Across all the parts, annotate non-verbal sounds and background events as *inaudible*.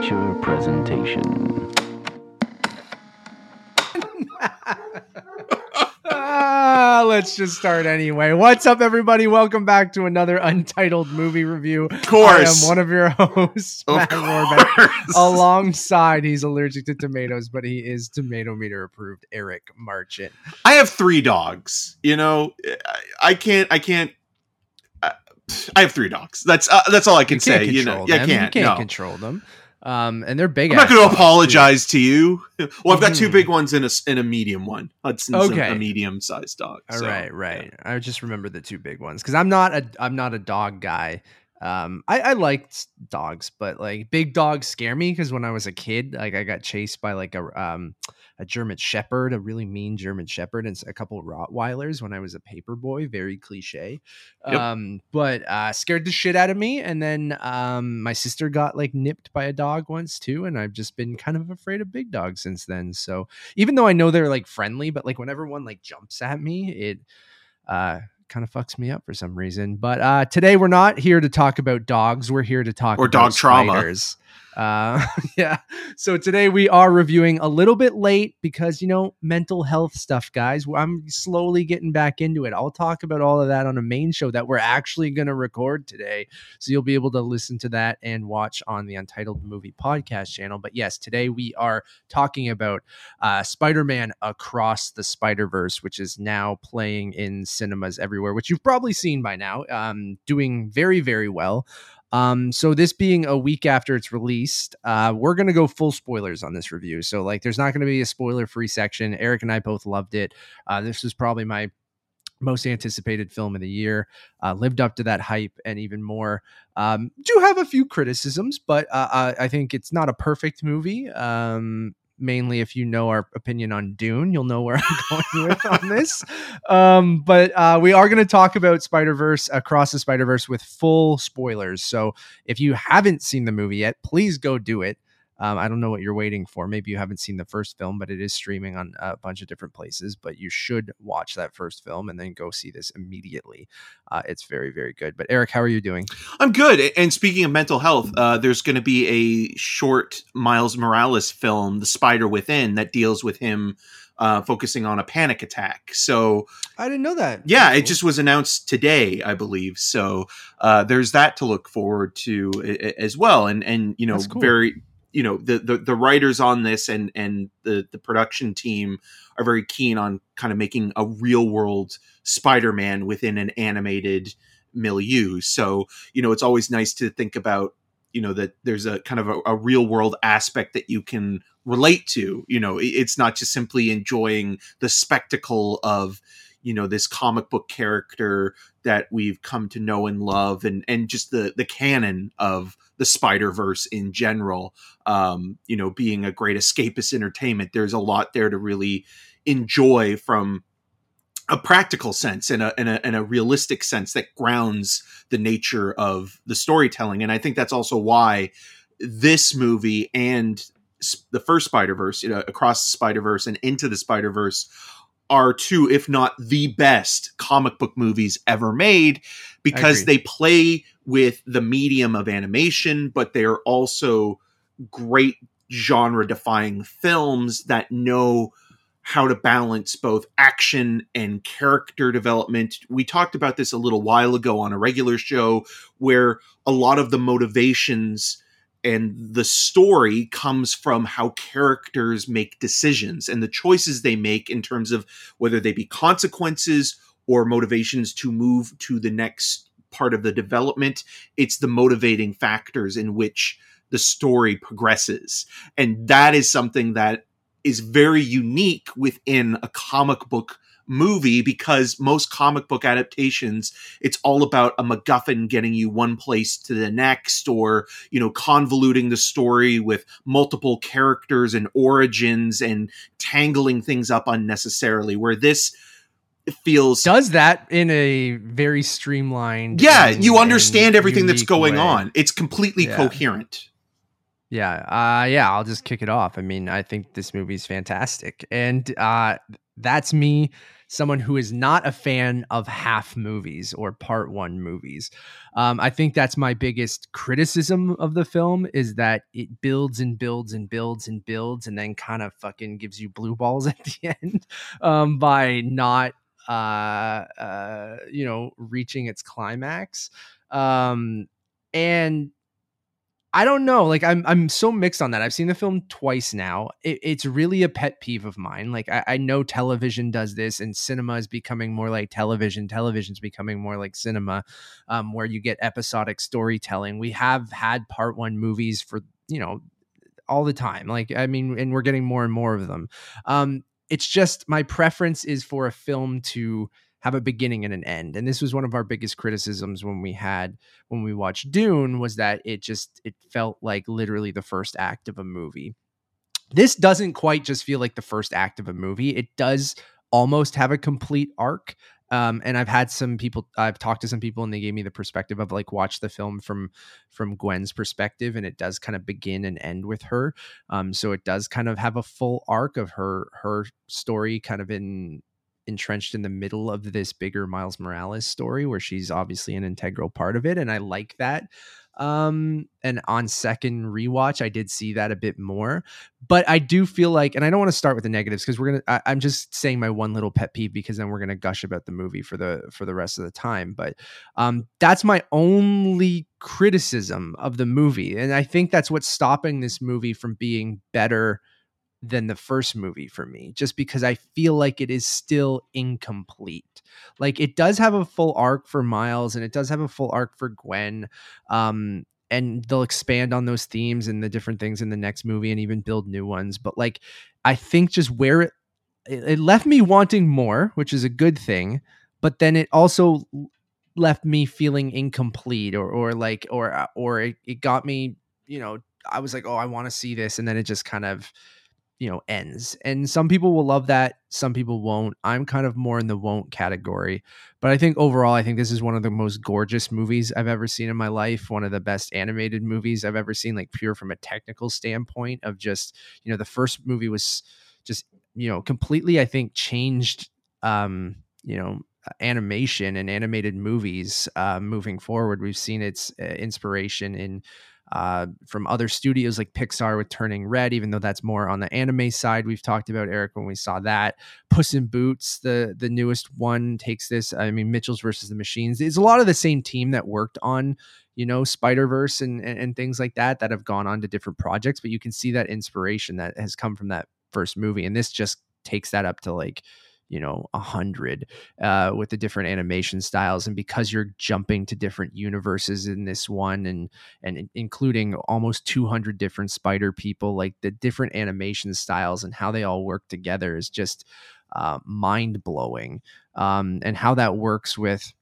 amateur presentation. Ah, let's just start anyway. What's up, everybody? Welcome back to another Untitled movie review. Of course. I am one of your *laughs* hosts, Of Matt Warbeck. Alongside, he's allergic to tomatoes, but he is tomato meter approved. Eric Marchant. I have three dogs. You know, I, I can't. I can't. I, I have three dogs. That's uh, that's all I can You say. You know, control yeah, I can't. You can't no. control them. Um, and they're big. I'm not going to too. apologize to you. *laughs* Well, I've got two Mhm. big ones and a and a medium one. Hudson's a- Okay. a, medium sized dog. All so, right, right. I just remember the two big ones because I'm not a I'm not a dog guy. Um, I, I liked dogs, but like big dogs scare me because when I was a kid, like I got chased by like a um a German Shepherd, a really mean German Shepherd, and a couple Rottweilers when I was a paper boy. Very cliche, Yep. um, but uh, scared the shit out of me. And then um, my sister got like nipped by a dog once too, and I've just been kind of afraid of big dogs since then. So even though I know they're like friendly, but like whenever one like jumps at me, it uh kind of fucks me up for some reason. But uh today we're not here to talk about dogs. We're here to talk Or about dog trauma. spiders. Uh *laughs* yeah. So today we are reviewing a little bit late because you know mental health stuff, guys. I'm slowly getting back into it. I'll talk about all of that on a main show that we're actually going to record today. So you'll be able to listen to that and watch on the Untitled Movie Podcast channel. But yes, today we are talking about uh, Spider-Man Across the Spider-Verse, which is now playing in cinemas everywhere, which you've probably seen by now, um, doing very, very well. Um, so this being a week after it's released, uh, we're gonna go full spoilers on this review. So like, there's not gonna be a spoiler-free section. Eric and I both loved it. Uh, this was probably my most anticipated film of the year. Uh, lived up to that hype and even more. Um, do have a few criticisms, but uh, I think it's not a perfect movie. Um, mainly, if you know our opinion on Dune, you'll know where *laughs* I'm going with on *laughs* this. Um, but uh, we are going to talk about Spider Verse across the Spider Verse with full spoilers. So if you haven't seen the movie yet, please go do it. Um, I don't know what you're waiting for. Maybe you haven't seen the first film, but it is streaming on a bunch of different places. But you should watch that first film and then go see this immediately. Uh, it's very, very good. But Eric, how are you doing? I'm good. And speaking of mental health, uh, there's going to be a short Miles Morales film, The Spider Within, that deals with him uh, focusing on a panic attack. So I didn't know that. yeah, it just was announced today, I believe. So uh, there's that to look forward to as well. And and you know, cool. very you know the, the the writers on this and and the the production team are very keen on kind of making a real world Spider-Man within an animated milieu. So you know, it's always nice to think about you know that there's a kind of a, a real world aspect that you can relate to. You know, it- it's not just simply enjoying the spectacle of you know this comic book character that we've come to know and love and and just the the canon of the spider verse in general um you know being a great escapist entertainment there's a lot there to really enjoy from a practical sense and a, and a and a realistic sense that grounds the nature of the storytelling. And i think that's also why this movie and the first spider verse you know across the spider verse and into the spider verse are two, if not the best comic book movies ever made because they play with the medium of animation, but they're also great genre defying films that know how to balance both action and character development. We talked about this a little while ago on a regular show where a lot of the motivations and the story comes from how characters make decisions and the choices they make in terms of whether they be consequences or motivations to move to the next part of the development. It's the motivating factors in which the story progresses. And that is something that is very unique within a comic book movie because most comic book adaptations it's all about a MacGuffin getting you one place to the next or you know convoluting the story with multiple characters and origins and tangling things up unnecessarily where this feels Does that in a very streamlined. yeah and- you understand everything that's going way. on it's completely Yeah. coherent Yeah, uh, yeah. I'll just kick it off. I mean, I think this movie's fantastic, and uh, that's me someone who is not a fan of half movies or part one movies. Um, I think that's my biggest criticism of the film is that it builds and builds and builds and builds and then kind of fucking gives you blue balls *laughs* at the end um, by not, uh, uh, you know, reaching its climax. Um, and I don't know. Like I'm I'm so mixed on that. I've seen the film twice now. It, it's really a pet peeve of mine. Like I, I, know television does this, and cinema is becoming more like television. Television's becoming more like cinema, um, where you get episodic storytelling. We have had part one movies for you know all the time. Like I mean, and we're getting more and more of them. Um, it's just my preference is for a film to have a beginning and an end. And this was one of our biggest criticisms when we had when we watched Dune was that it just it felt like literally the first act of a movie. This doesn't quite just feel like the first act of a movie. It does almost have a complete arc. Um, and I've had some people I've talked to some people and they gave me the perspective of like watch the film from from Gwen's perspective and it does kind of begin and end with her. Um, so it does kind of have a full arc of her her story kind of in entrenched in the middle of this bigger Miles Morales story where she's obviously an integral part of it and I like that. Um and on second rewatch I did see that a bit more, but I do feel like and I don't want to start with the negatives because we're going to I'm just saying my one little pet peeve because then we're going to gush about the movie for the for the rest of the time, but um that's my only criticism of the movie and I think that's what's stopping this movie from being better than the first movie for me just because I feel like it is still incomplete. Like it does have a full arc for Miles and it does have a full arc for Gwen. Um and they'll expand on those themes and the different things in the next movie and even build new ones, but like I think just where it it left me wanting more, which is a good thing, but then it also left me feeling incomplete or or like or uh, or it, it got me, you know, I was like, "Oh, I want to see this." And then it just kind of you know ends and some people will love that some people won't. I'm kind of more in the won't category but i think overall i think this is one of the most gorgeous movies i've ever seen in my life one of the best animated movies i've ever seen like pure from a technical standpoint of just you know the first movie was just you know completely i think changed um you know animation and animated movies uh, moving forward. We've seen its uh, inspiration in uh, from other studios like Pixar with Turning Red, even though that's more on the anime side. We've talked about Eric when we saw that. Puss in Boots, the the newest one, takes this. I mean, Mitchell's versus the Machines. It's a lot of the same team that worked on you know Spider Verse and, and and things like that that have gone on to different projects, but you can see that inspiration that has come from that first movie, and this just takes that up to like you know a hundred uh, with the different animation styles and because you're jumping to different universes in this one and and including almost 200 different spider people like the different animation styles and how they all work together is just uh, mind blowing um, and how that works with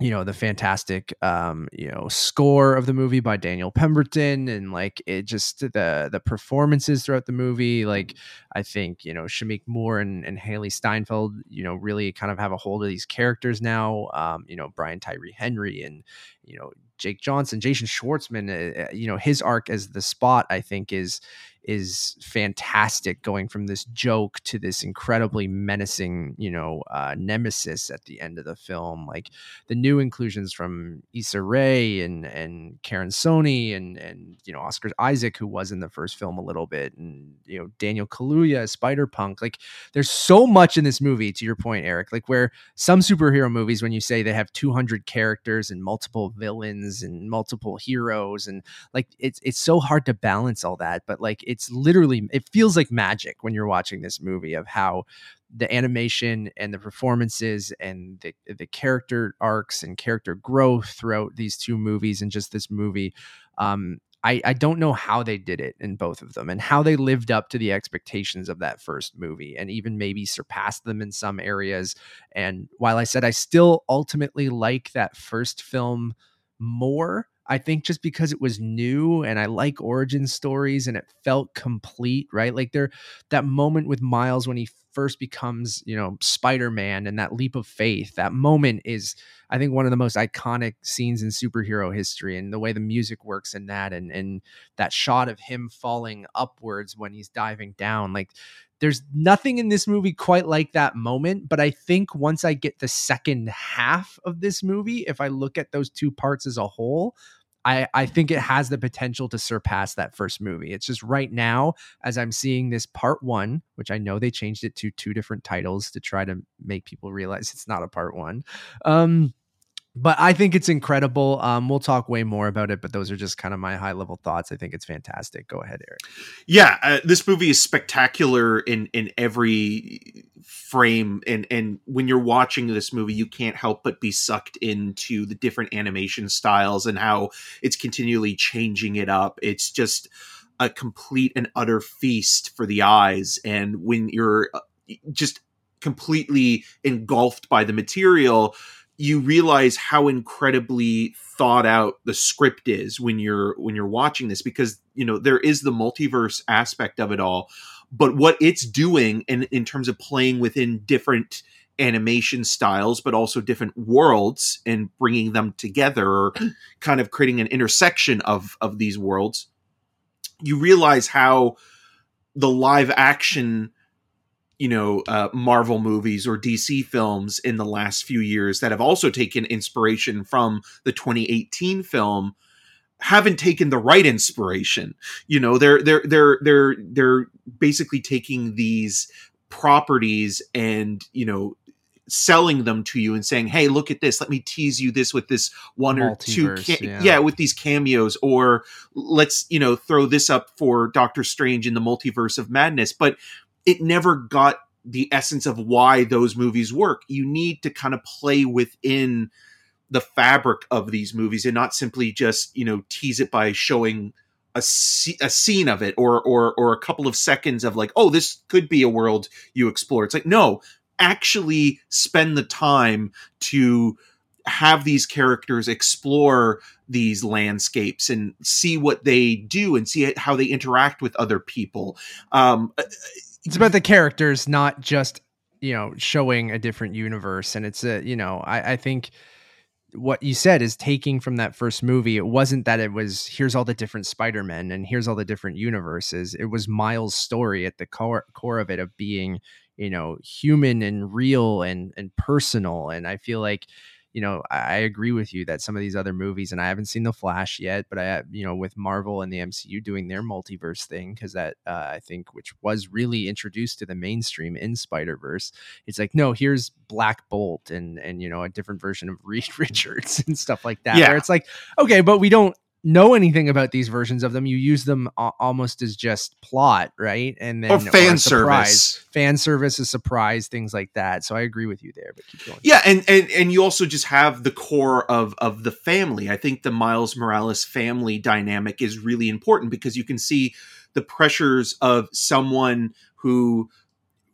you know the fantastic um you know score of the movie by Daniel Pemberton and like it just the the performances throughout the movie like I think you know Shameik Moore and, and Hailee Steinfeld you know really kind of have a hold of these characters now um you know Brian Tyree Henry and you know Jake Johnson Jason Schwartzman uh, you know his arc as the spot I think is is fantastic going from this joke to this incredibly menacing you know uh, nemesis at the end of the film. Like the new inclusions from Issa Rae and and Karan Soni and and you know Oscar Isaac who was in the first film a little bit and you know Daniel Kaluuya Spider Punk. Like there's so much in this movie to your point Eric like where some superhero movies when you say they have 200 characters and multiple villains and multiple heroes and like it's it's so hard to balance all that but like it's literally it feels like magic when you're watching this movie of how the animation and the performances and the the character arcs and character growth throughout these two movies and just this movie um I, I don't know how they did it in both of them and how they lived up to the expectations of that first movie and even maybe surpassed them in some areas. And while I said I still ultimately like that first film more, I think just because it was new and I like origin stories and it felt complete, right? Like there that moment with Miles when he first becomes, you know, Spider-Man and that leap of faith. That moment is I think one of the most iconic scenes in superhero history and the way the music works in that and and that shot of him falling upwards when he's diving down like there's nothing in this movie quite like that moment, but I think once I get the second half of this movie, if I look at those two parts as a whole, I, I think it has the potential to surpass that first movie. It's just right now, as I'm seeing this part one, which I know they changed it to two different titles to try to make people realize it's not a part one. Um, but I think it's incredible. Um, we'll talk way more about it, but those are just kind of my high level thoughts. I think it's fantastic. Go ahead, Eric. Yeah, uh, this movie is spectacular in in every frame, and and when you're watching this movie, you can't help but be sucked into the different animation styles and how it's continually changing it up. It's just a complete and utter feast for the eyes, and when you're uh, just completely engulfed by the material you realize how incredibly thought out the script is when you're when you're watching this because you know there is the multiverse aspect of it all but what it's doing in in terms of playing within different animation styles but also different worlds and bringing them together or *clears throat* kind of creating an intersection of of these worlds you realize how the live action you know uh, Marvel movies or DC films in the last few years that have also taken inspiration from the 2018 film haven't taken the right inspiration. You know, they're they're they're they're they're basically taking these properties and you know selling them to you and saying hey look at this let me tease you this with this one or two ca- yeah. yeah. with these cameos or let's you know throw this up for doctor strange in the multiverse of madness but it never got the essence of why those movies work. You need to kind of play within the fabric of these movies and not simply just, you know, tease it by showing a, a scene of it or or or a couple of seconds of like, oh, this could be a world you explore. It's like, no, actually spend the time to have these characters explore these landscapes and see what they do and see how they interact with other people. Um, it's about the characters, not just you know showing a different universe. And it's a you know I, I think what you said is taking from that first movie. It wasn't that it was here's all the different Spider Men and here's all the different universes. It was Miles' story at the core core of it of being you know human and real and and personal. And I feel like you know, I, agree with you that some of these other movies, and I haven't seen The Flash yet, but I, you know, with Marvel and the MCU doing their multiverse thing, because that uh, I think, which was really introduced to the mainstream in Spider Verse, it's like, no, here's Black Bolt and and you know a different version of *laughs* Reed Richards and stuff like that. Yeah. Where it's like, okay, but we don't know anything about these versions of them. You use them a- almost as just plot, right? And oh, then or fan or service, fan service, a surprise, things like that. So I agree with you there. But keep going. Yeah, and and and you also just have the core of of the family. I think the Miles Morales family dynamic is really important because you can see the pressures of someone who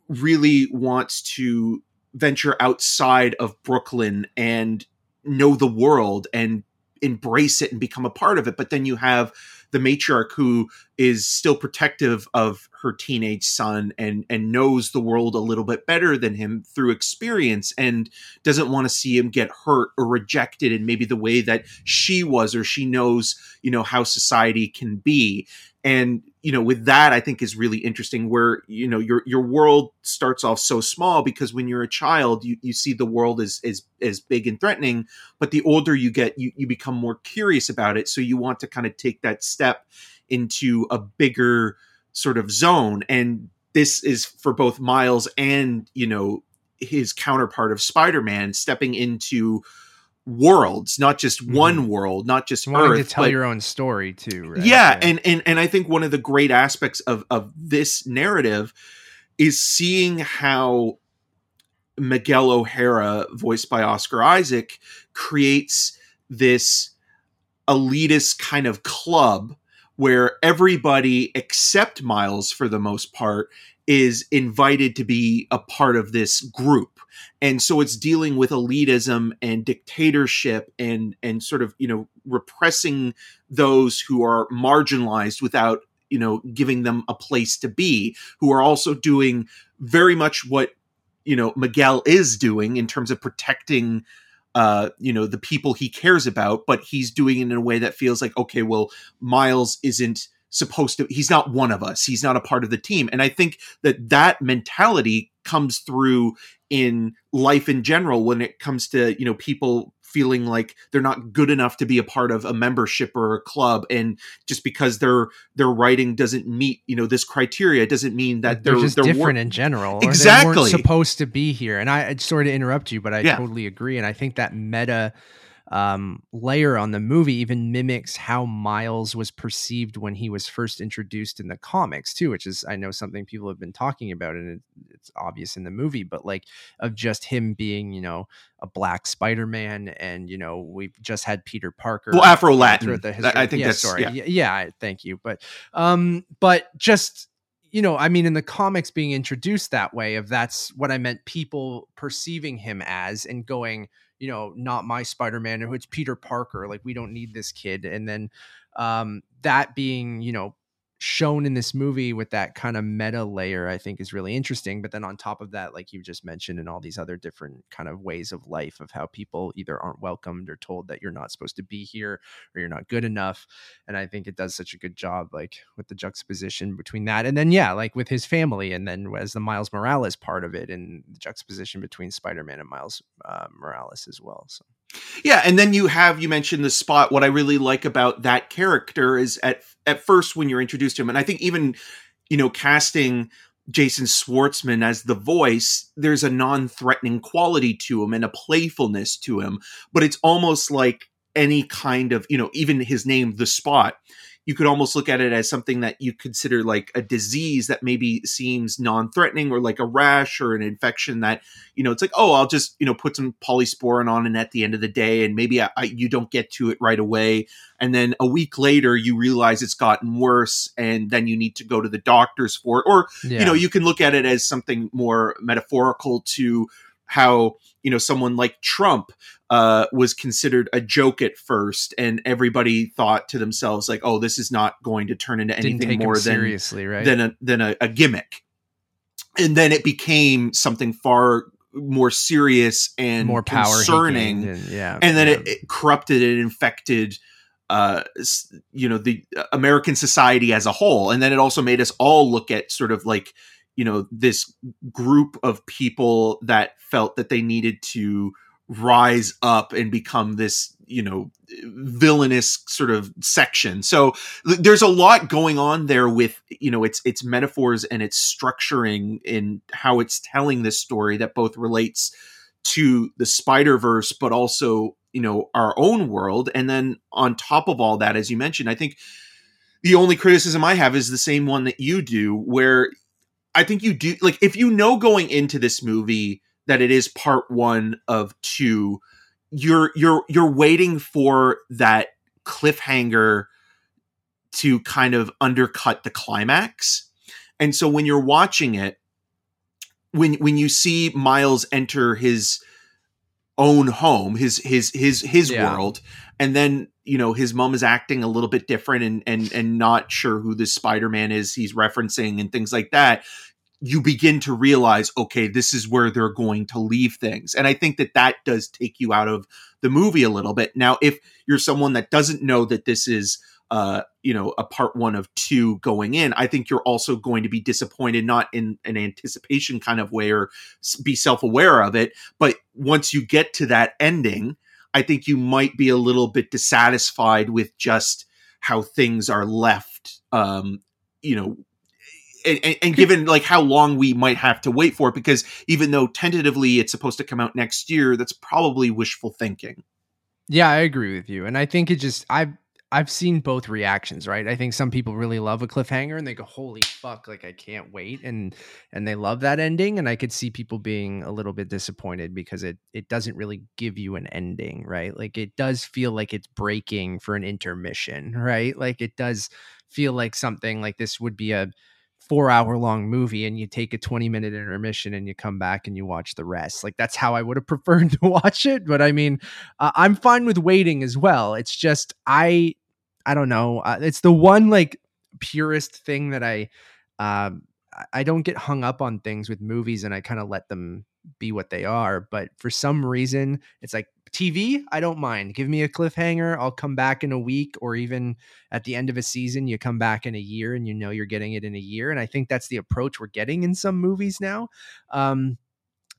really wants to venture outside of Brooklyn and know the world and embrace it and become a part of it. But then you have the matriarch who is still protective of her teenage son and and knows the world a little bit better than him through experience and doesn't want to see him get hurt or rejected in maybe the way that she was or she knows you know how society can be and you know with that i think is really interesting where you know your your world starts off so small because when you're a child you, you see the world as, as as big and threatening but the older you get you, you become more curious about it. So you want to kind of take that step into a bigger sort of zone. And this is for both miles and you know his counterpart of spider-man stepping into worlds, not just mm-hmm. one world, not just wanting Earth, to tell but, your own story too. Right? Yeah, yeah, and and and I think one of the great aspects of of this narrative is seeing how Miguel O'Hara, voiced by Oscar Isaac, creates this elitist kind of club where everybody except Miles, for the most part, is invited to be a part of this group. And so it's dealing with elitism and dictatorship and and sort of you know repressing those who are marginalized without you know giving them a place to be who are also doing very much what you know Miguel is doing in terms of protecting uh, you know the people he cares about, but he's doing it in a way that feels like okay, well, Miles isn't supposed to he's not one of us he's not a part of the team and i think that that mentality comes through in life in general when it comes to you know people feeling like they're not good enough to be a part of a membership or a club and just because their their writing doesn't meet you know this criteria doesn't mean that they're, they're just they're different wor- in general. Exactly. supposed to be here. And I sorry to interrupt you, but I Yeah. totally agree. And I think that meta um, layer on the movie even mimics how Miles was perceived when he was first introduced in the comics too, which is I know something people have been talking about, and it, it's obvious in the movie. But like of just him being, you know, a black Spider-Man, and you know we've just had Peter Parker. well afro latin i think yeah, that's sorry. yeah. Yeah. yeah, thank you. But um, but just you know, I mean, in the comics being introduced that way, of that's what I meant, people perceiving him as and going, you know, not my Spider-Man, or it's Peter Parker. Like we don't need this kid, and then um, that being, you know, shown in this movie with that kind of meta layer i think is really interesting but then on top of that like you just mentioned and all these other different kind of ways of life of how people either aren't welcomed or told that you're not supposed to be here or you're not good enough and i think it does such a good job like with the juxtaposition between that and then yeah like with his family and then as the miles morales part of it and the juxtaposition between spider-man and miles uh, morales as well so Yeah, and then you have you mentioned the spot. What I really like about that character is at at first when you're introduced to him, and I think even you know casting Jason Schwartzman as the voice, there's a non-threatening quality to him and a playfulness to him, but it's almost like any kind of you know even his name, the Spot. You could almost look at it as something that you consider like a disease that maybe seems non-threatening or like a rash or an infection that you know, it's like, oh, I'll just, you know, put some polysporin on and at the end of the day, and maybe I, I, you don't get to it right away. And then a week later, you realize it's gotten worse, and then you need to go to the doctors for it. Or, yeah you know, you can look at it as something more metaphorical to how, you know, someone like Trump uh, was considered a joke at first, and everybody thought to themselves, like, oh, this is not going to turn into anything more than seriously right than a than a, a gimmick. And then it became something far more serious and more power concerning, and, yeah and then yeah. it, it corrupted and infected, uh, you know, the uh, American society as a whole. And then it also made us all look at sort of like, you know, this group of people that felt that they needed to rise up and become this, you know, villainous sort of section. So th- there's a lot going on there with you know its its metaphors and its structuring in how it's telling this story that both relates to the Spider Verse, but also you know our own world. And then on top of all that, as you mentioned, I think the only criticism I have is the same one that you do, where I think you do like if you know going into this movie that it is part one of two you're you're you're waiting for that cliffhanger to kind of undercut the climax. And so when you're watching it when when you see Miles enter his own home, his his his his Yeah. world and then you know his mom is acting a little bit different and and and not sure who this Spider-Man is he's referencing and things like that you begin to realize okay this is where they're going to leave things. And i think that that does take you out of the movie a little bit. Now if you're someone that doesn't know that this is uh you know a part one of two going in i think you're also going to be disappointed not in an anticipation kind of way or be self-aware of it. But once you get to that ending i think you might be a little bit dissatisfied with just how things are left um you know and, and, given like how long we might have to wait for it because even though tentatively it's supposed to come out next year that's probably wishful thinking Yeah, I agree with you. And I think it just I've I've seen both reactions, right? I think some people really love a cliffhanger and they go, Holy fuck, like I can't wait and and they love that ending. And I could see people being a little bit disappointed because it it doesn't really give you an ending, right? Like it does feel like it's breaking for an intermission, right? Like it does feel like something like this would be a four hour long movie and you take a 20 minute intermission and you come back and you watch the rest. Like that's how I would have *laughs* preferred to watch it. But I mean, uh, I'm fine with waiting as well. It's just I I don't know. Uh, it's the one like purest thing that I um I- I don't get hung up on things with movies and I kind of let them be what they are. But for some reason, it's like TV, I don't mind. Give me a cliffhanger. I'll come back in a week or even at the end of a season, you come back in a year and you know you're getting it in a year. And I think that's the approach we're getting in some movies now. Um,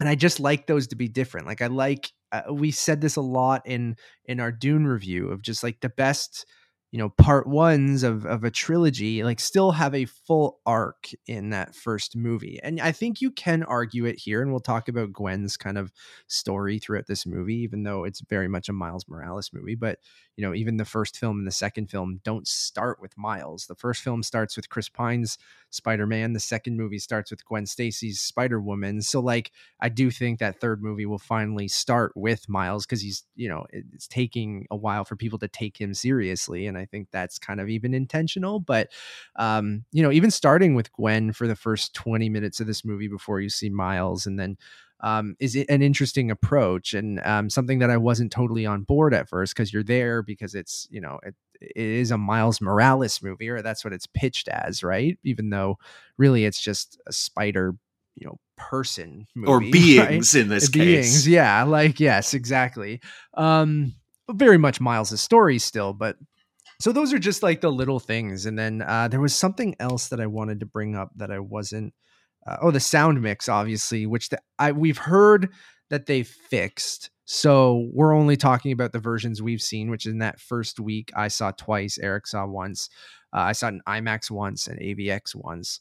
and I just like those to be different. Like I like uh, we said this a lot in in our Dune review of just like the best you know part ones of of a trilogy like still have a full arc in that first movie. And i think you can argue it here and we'll talk about gwen's kind of story throughout this movie even though it's very much a miles morales movie. But you know even the first film and the second film don't start with miles. The first film starts with chris pine's spider-man. The second movie starts with gwen stacy's spider-woman. So like i do think that third movie will finally start with miles because he's you know it's taking a while for people to take him seriously and i think that's kind of even intentional but um you know even starting with gwen for the first 20 minutes of this movie before you see miles and then um, is it an interesting approach and um, something that I wasn't totally on board at first because you're there because it's you know it, it is a Miles Morales movie or that's what it's pitched as, right? Even though really it's just a spider, you know, person movie, *laughs* or beings right? in this beings, case. yeah, like yes, exactly. Um, very much Miles's story still, but so those are just like the little things. And then uh, there was something else that I wanted to bring up that I wasn't uh, oh the sound mix obviously which the, I we've heard that they fixed so we're only talking about the versions we've seen which in that first week I saw twice Eric saw once uh, I saw an IMAX once and AVX once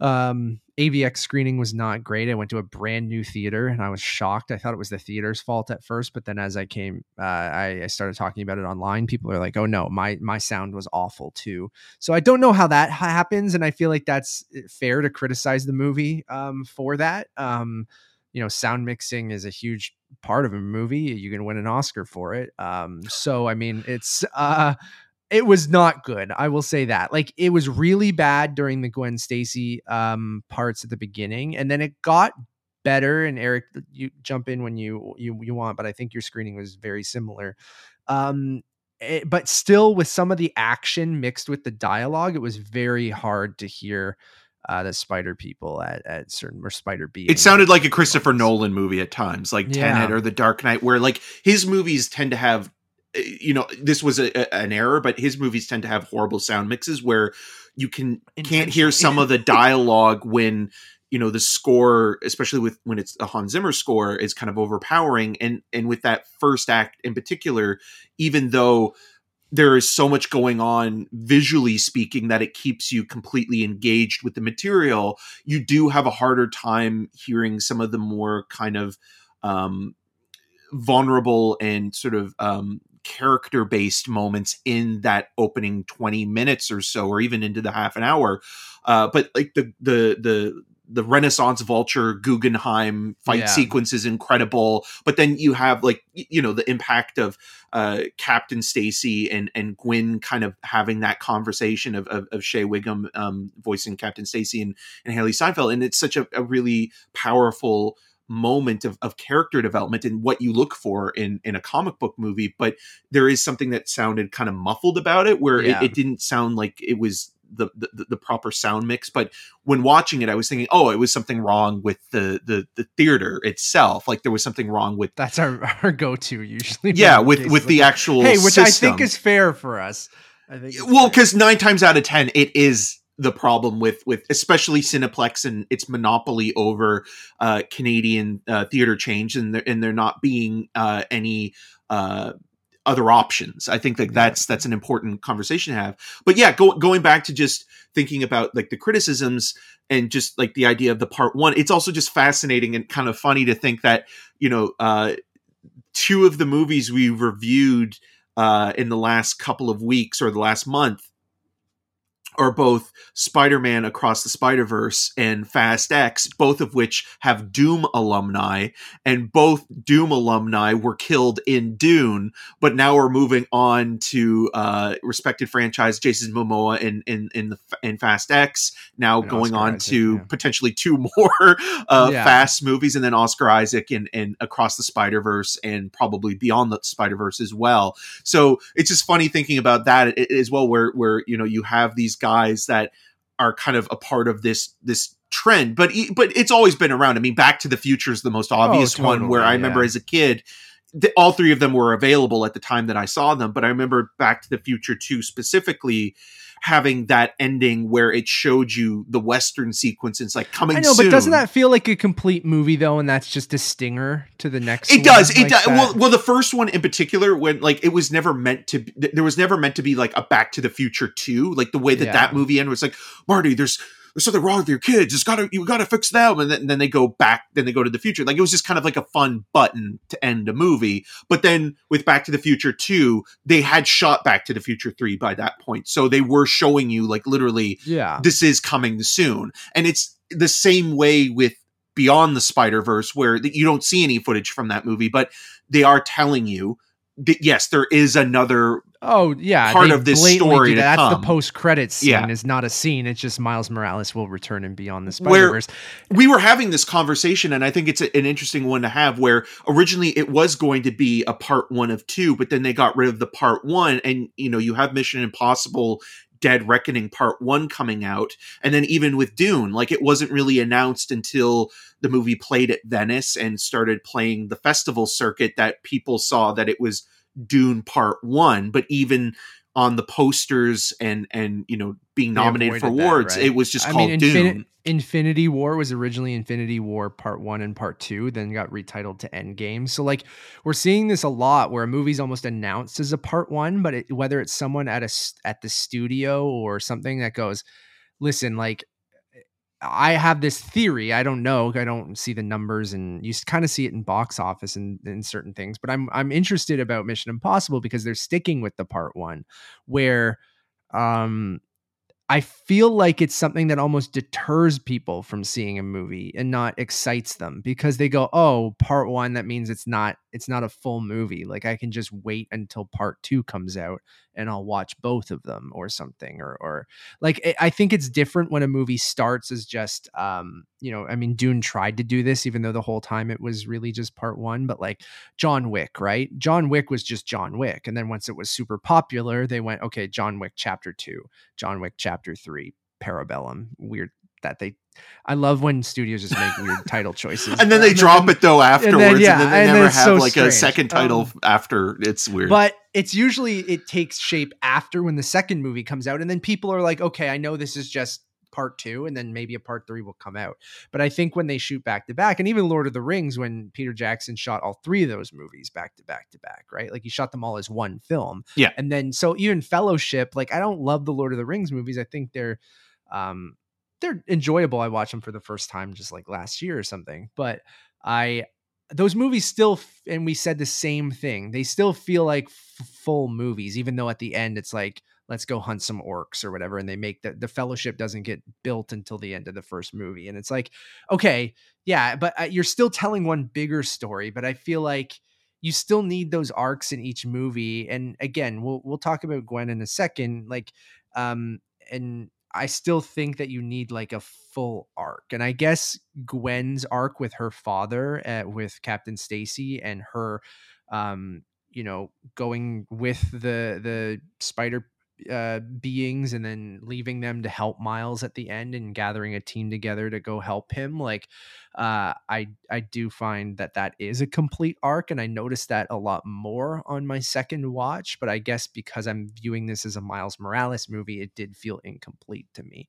um AVX screening was not great. I went to a brand new theater and I was shocked. I thought it was the theater's fault at first, but then as I came, uh, I, I, started talking about it online. People are like, "Oh no, my my sound was awful too." So I don't know how that happens, and I feel like that's eh, fair to criticize the movie um, for that. Um, you know, sound mixing is a huge part of a movie. You can win an Oscar for it. Um, so I mean, it's uh, it was not good. I will say that. Like it was really bad during the Gwen Stacy um parts at the beginning and then it got better and Eric you jump in when you you you want but I think your screening was very similar. Um it, but still with some of the action mixed with the dialogue it was very hard to hear uh, the spider people at, at certain or spider beings. It sounded like a Christopher Nolan movie at times, like Yeah. Tenet or The Dark Knight, where like his movies tend to have, you know, this was a, a- an error, but his movies tend to have horrible sound mixes where you can can't hear some of the dialogue when you know the score, especially with when it's a Hans Zimmer score, is kind of overpowering, and and with that first act in particular, even though there is so much going on visually speaking that it keeps you completely engaged with the material you do have a harder time hearing some of the more kind of um, vulnerable and sort of um, character based moments in that opening 20 minutes or so or even into the half an hour uh, but like the the the the Renaissance Vulture Guggenheim fight Yeah. sequence is incredible, but then you have like you know the impact of uh, Captain Stacy and and Gwen kind of having that conversation of of, of Shea Whigham um, voicing Captain Stacy and and Hailee Steinfeld, and it's such a, a really powerful moment of, of character development and what you look for in in a comic book movie. But there is something that sounded kind of muffled about it, where Yeah. it, it didn't sound like it was. The, the the proper sound mix, but when watching it, I was thinking, oh, it was something wrong with the the the theater itself. Like there was something wrong with That's our, *laughs* our go to usually. yeah with with like the actual hey, which I think is fair for us. I think. well because nine times out of ten it is the problem with with especially cineplex and its monopoly over uh canadian uh, theater change and there and there not being uh any uh other options. I think that that's that's an important conversation to have. But yeah go, going back to just thinking about like the criticisms and just like the idea of the part one it's also just fascinating and kind of funny to think that you know uh two of the movies we reviewed uh, in the last couple of weeks or the last month are both Spider-Man Across the Spider-Verse and Fast X, both of which have Dune alumni, and both Dune alumni were killed in Dune. But now we're moving on to uh, respected franchise Jason Momoa in in in the in Fast X. Now And going Oscar on Isaac, to yeah. potentially two more *laughs* uh, Yeah. Fast movies, and then Oscar Isaac and and Across the Spider-Verse, and probably Beyond the Spider-Verse as well. So it's just funny thinking about that as well, where where you know you have these guys that are kind of a part of this this trend, but but it's always been around. I mean, Back to the Future is the most oh, obvious one, totally, where I remember yeah. as a kid. th- all three of them were available at the time that I saw them. But I remember Back to the Future Two specifically having that ending where it showed you the western sequence. It's like coming. I know, soon. but doesn't that feel like a complete movie though? And that's just a stinger to the next. It one does. It like does. that? Well, well, the first one in particular, when like it was never meant to. Be, there was never meant to be like a Back to the Future two. Like the way that Yeah. that movie ended was like Marty. There's there's something wrong with your kids. It's gotta you gotta fix them. And then, then they go back. Then they go to the future. Like it was just kind of like a fun button to end a movie. But then with Back to the Future two, they had shot Back to the Future three by that point, so they were showing you like literally yeah, this is coming soon. And it's the same way with Beyond the Spider Verse, where you don't see any footage from that movie, but they are telling you that yes, there is another. Oh yeah, part of this story do to that. That's come. the post credits scene. Yeah. is not a scene. It's just Miles Morales will return and Beyond the Spider Verse. We were having this conversation, and I think it's a- an interesting one to have. Where originally it was going to be a part one of two, but then they got rid of the part one, and you know you have Mission Impossible. Dead Reckoning Part 1 coming out. And then even with Dune, like it wasn't really announced until the movie played at Venice and started playing the festival circuit that people saw that it was Dune Part 1. But even on the posters and and you know being nominated for avoided that, awards, right? it was just I called mean, Dune. Infinity War was originally Infinity War Part One and Part Two, then got retitled to Endgame. So like we're seeing this a lot, where a movie's almost announced as a Part One, but it, whether it's someone at a at the studio or something that goes, listen, like I have this theory. I don't know. I don't see the numbers, and you kind of see it in box office and in certain things. But I'm I'm interested about Mission Impossible because they're sticking with the part one, where um I feel like it's something that almost deters people from seeing a movie and not excites them because they go, "Oh, part 1 that means it's not it's not a full movie. Like I can just wait until part 2 comes out and I'll watch both of them or something or or like I- think it's different when a movie starts as just um, you know, I mean Dune tried to do this even though the whole time it was really just part 1, but like John Wick, right? John Wick was just John Wick and then once it was super popular, they went, "Okay, John Wick chapter 2." John Wick Chapter Three, Parabellum. Weird that they. I love when studios just make weird title choices, and then they drop it though afterwards, and yeah, then, they and never have so like a second title Um, after. It's weird. But it's usually it takes shape after when the second movie comes out, and then people are like, okay, I know this is just part two, and then maybe a part three will come out. But I think when they shoot back to back, and even Lord of the Rings, when Peter Jackson shot all three of those movies back to back to back, right? Like he shot them all as one film. Yeah. And then so even Fellowship, like I don't love the Lord of the Rings movies. I think they're um they're enjoyable. I watched them for the first time just like last year or something. But I those movies still and we said the same thing. They still feel like f- full movies even though at the end it's like let's go hunt some orcs or whatever and they make the the fellowship doesn't get built until the end of the first movie and it's like okay, yeah, but uh, you're still telling one bigger story, but I feel like you still need those arcs in each movie and again, we'll we'll talk about Gwen in a second like um and I still think that you need like a full arc. And I guess Gwen's arc with her father, uh, with Captain Stacy, and her, um, you know, going with the the spider uh, beings and then leaving them to help Miles at the end and gathering a team together to go help him. Like, uh, I I do find that that is a complete arc, and I noticed that a lot more on my second watch. But I guess because I'm viewing this as a Miles Morales movie, it did feel incomplete to me.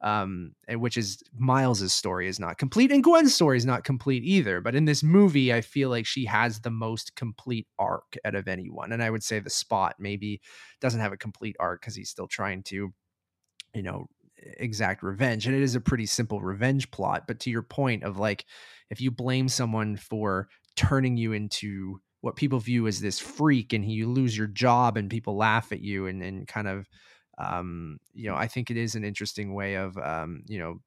Um, which is Miles's story is not complete, and Gwen's story is not complete either. But in this movie, I feel like she has the most complete arc out of anyone, and I would say the Spot maybe doesn't have a complete arc because he's still trying to, you know, exact revenge and it is a pretty simple revenge plot but to your point of like if you blame someone for turning you into what people view as this freak and you lose your job and people laugh at you and, and kind of um you know i think it is an interesting way of um you know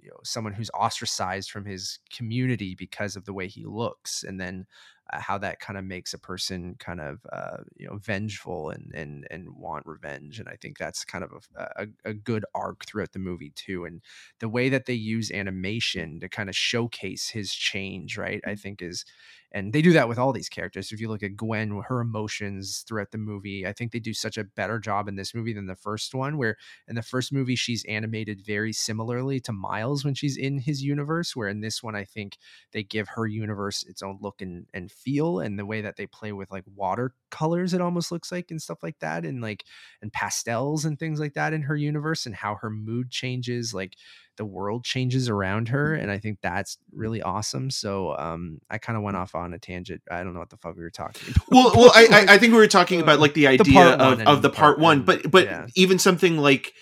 you know someone who's ostracized from his community because of the way he looks and then uh, how that kind of makes a person kind of uh, you know vengeful and and and want revenge and i think that's kind of a, a, a good arc throughout the movie too and the way that they use animation to kind of showcase his change right i think is and they do that with all these characters. If you look at Gwen, her emotions throughout the movie, I think they do such a better job in this movie than the first one. Where in the first movie she's animated very similarly to Miles when she's in his universe, where in this one I think they give her universe its own look and and feel, and the way that they play with like watercolors, it almost looks like and stuff like that, and like and pastels and things like that in her universe, and how her mood changes, like the world changes around her mm-hmm. and i think that's mm-hmm. really awesome so um i kind of went mm. off on a tangent i don't know what the fuck we were talking about *laughs* well well I, I i think we were talking about uh, like the idea part of, of the part part one one, but but yeah. even something like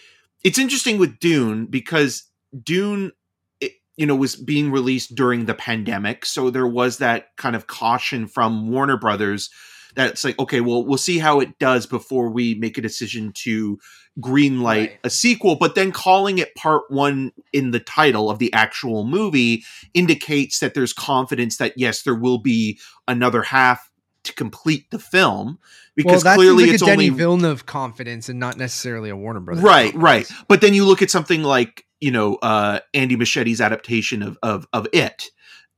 it's interesting with dune because dune it, you know was being released during the pandemic so there was that kind of caution from warner brothers that it's like okay well we'll see how it does before we make a decision to greenlight Right. a sequel but then calling it part one in the title of the actual movie indicates that there's confidence that yes there will be another half to complete the film because well, that clearly seems like it's a Denis Villeneuve confidence and not necessarily a Warner Brothers. right right but then you look at something like you know uh Andy Muschietti's adaptation of of of it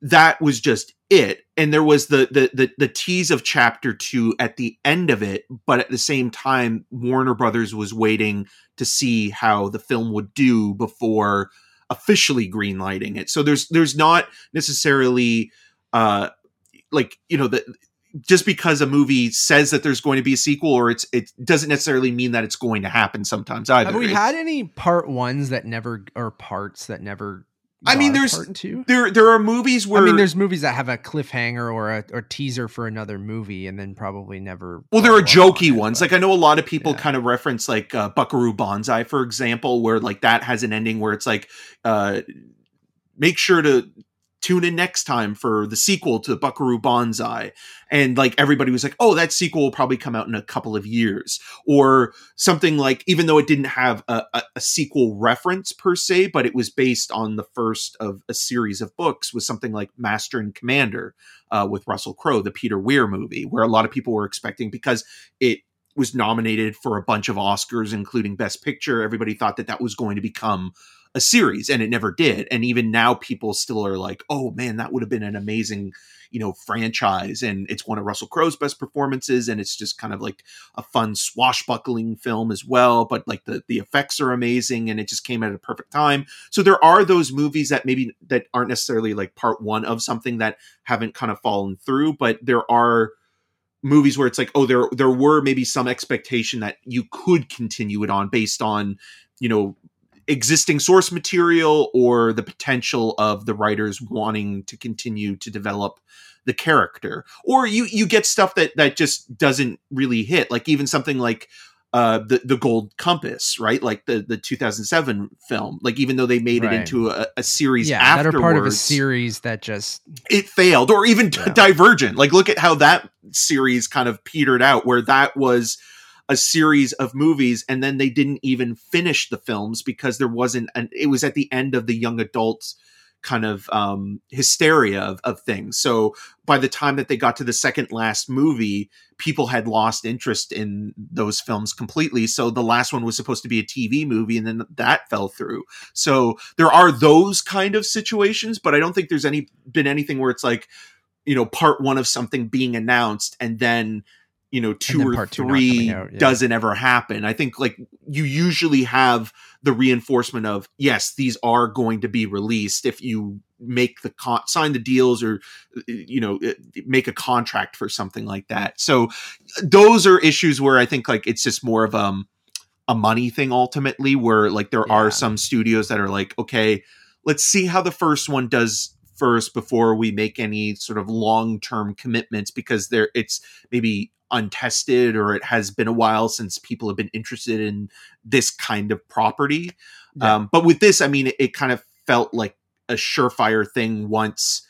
that was just it and there was the the the, the tease of chapter two at the end of it but at the same time warner brothers was waiting to see how the film would do before officially greenlighting it so there's there's not necessarily uh like you know the just because a movie says that there's going to be a sequel or it's it doesn't necessarily mean that it's going to happen sometimes either Have we had any part ones that never or parts that never? I mean, there's- there there are movies where I mean, there's movies that have a cliffhanger or a or teaser for another movie, and then probably never. well there are on jokey it, ones but- like i know a lot of people Yeah. kind of reference like uh, buckaroo banzai for example where like that has an ending where it's like uh make sure to tune in next time for the sequel to buckaroo banzai. And like everybody was like oh that sequel will probably come out in a couple of years. Or something like even though it didn't have a, a, a sequel reference per se but it was based on the first of a series of books was something like master and commander uh, with russell crowe the peter weir movie where a lot of people were expecting because it was nominated for a bunch of oscars including best picture everybody thought that that was going to become a series and it never did. And even now people still are like oh man that would have been an amazing you know franchise. And it's one of russell crowe's best performances and it's just kind of like a fun swashbuckling film as well but like the the effects are amazing and it just came at a perfect time. So there are those movies that maybe that aren't necessarily like part one of something that haven't kind of fallen through but there are movies where it's like oh there there were maybe some expectation that you could continue it on based on you know existing source material or the potential of the writers wanting to continue to develop the character. Or you you get stuff that that just doesn't really hit like even something like uh the the gold compass right? Like the the 2007 film. Like even though they made it into a, a series yeah, that are part of a series that just it failed. Or even Yeah. divergent. Like look at how that series kind of petered out where that was a series of movies and then they didn't even finish the films because there wasn't and it was at the end of the young adults kind of um hysteria of, of things. So by the time that they got to the second last movie people had lost interest in those films completely. So the last one was supposed to be a tv movie and then that fell through. So there are those kind of situations but i don't think there's any been anything where it's like you know part one of something being announced and then you know two or part two three out, yeah. doesn't ever happen i think like you usually have the reinforcement of yes these are going to be released if you make the con- sign the deals or you know make a contract for something like that so those are issues where i think like it's just more of um a money thing ultimately where like there Yeah. are some studios that are like okay let's see how the first one does first before we make any sort of long-term commitments because there it's maybe untested or it has been a while since people have been interested in this kind of property Yeah. um, but with this i mean it, it kind of felt like a surefire thing once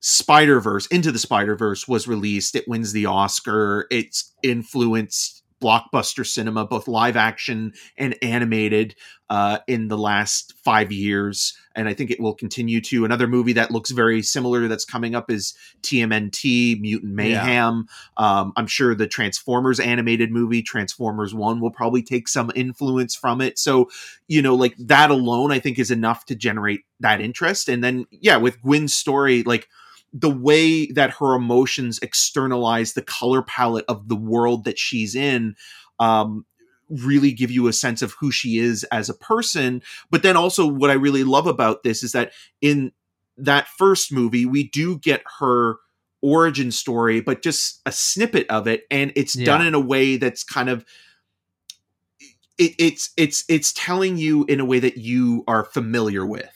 Spider Verse Into the Spider Verse was released. It wins the Oscar. It's influenced blockbuster cinema, both live action and animated, uh, in the last five years, and I think it will continue to. Another movie that looks very similar that's coming up is TMNT Mutant Mayhem. Um, I'm sure the Transformers animated movie, Transformers One, will probably take some influence from it. So you know, like that alone, I think is enough to generate that interest. And then, yeah, with Gwen's story, like the way that her emotions externalize the color palette of the world that she's in um, really give you a sense of who she is as a person. But then also, what I really love about this is that in that first movie, we do get her origin story, but just a snippet of it, and it's Yeah. done in a way that's kind of it, it's it's it's telling you in a way that you are familiar with.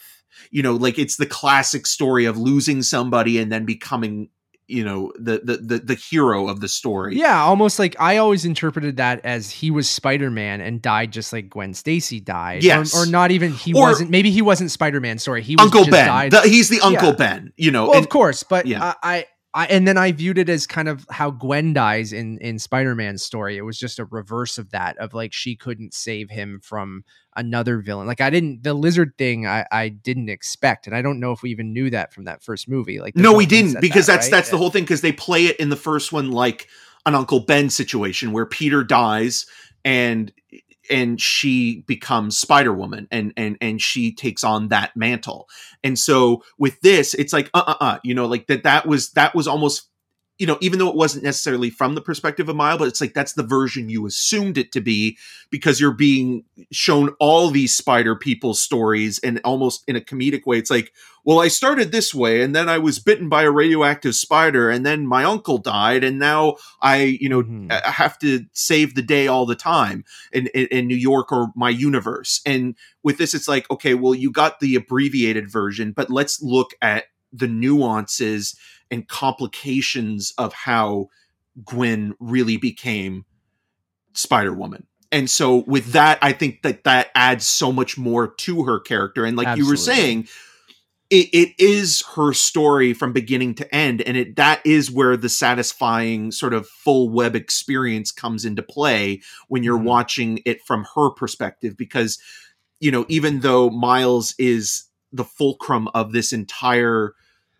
You know, like it's the classic story of losing somebody and then becoming, you know, the the the, the hero of the story. Yeah, almost like I always interpreted that as he was Spider Man and died just like Gwen Stacy died. Or- Yes. or, not even he Or- wasn't. Maybe he wasn't Spider Man. Sorry, he was Uncle Ben. The- he's the Uncle Yeah. Ben. You know, well, and- of course, but yeah. I, I, I, and then I viewed it as kind of how Gwen dies in in Spider Man's story. It was just a reverse of that, of like she couldn't save him from another villain. Like I didn't the lizard thing. I I didn't expect, and I don't know if we even knew that from that first movie. Like no, we didn't because that, that's right? that's the whole thing because they play it in the first one like an Uncle Ben situation where Peter dies and and she becomes Spider Woman and and and she takes on that mantle. And so with this, it's like uh uh uh, you know, like that that was that was almost you know, even though it wasn't necessarily from the perspective of Mile, but it's like that's the version you assumed it to be because you're being shown all these spider people stories and almost in a comedic way. It's like, well, I started this way and then I was bitten by a radioactive spider and then my uncle died and now I, you know, Mhm. I have to save the day all the time in, in, in New York or my universe. And with this, it's like, okay, well, you got the abbreviated version, but let's look at the nuances and complications of how Gwen really became Spider Woman. And so with that, I think that that adds so much more to her character. And like you were saying, it, it is her story from beginning to end, and it that is where the satisfying sort of full web experience comes into play when you're Mhm. watching it from her perspective. Because you know, even though Miles is the fulcrum of this entire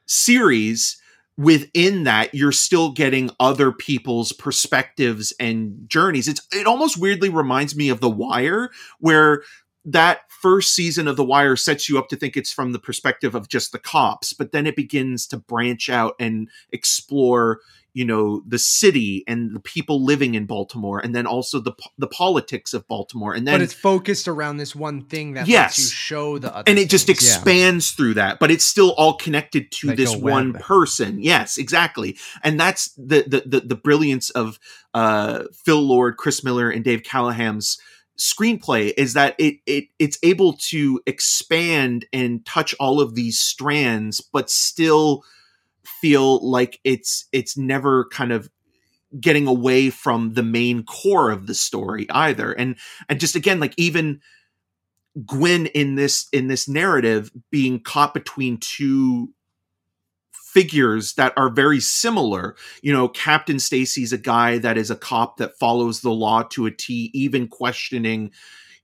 series, within that you're still getting other people's perspectives and journeys. It's it almost weirdly reminds me of the wire where that first season of the wire sets you up to think it's from the perspective of just the cops but then it begins to branch out and explore you know the city and the people living in Baltimore and then also the the politics of Baltimore and then but it's focused around this one thing that Yes. lets you show the other and it just things, yeah. expands through that but it's still all connected to Like this one person yes exactly and that's the the the, the brilliance of uh phil lord chris miller and Dave Callaham's screenplay is that it it it's able to expand and touch all of these strands but still feel like it's it's never kind of getting away from the main core of the story either and and just again like even Gwen in this in this narrative being caught between two figures that are very similar. You know, Captain Stacy's a guy that is a cop that follows the law to a T, even questioning,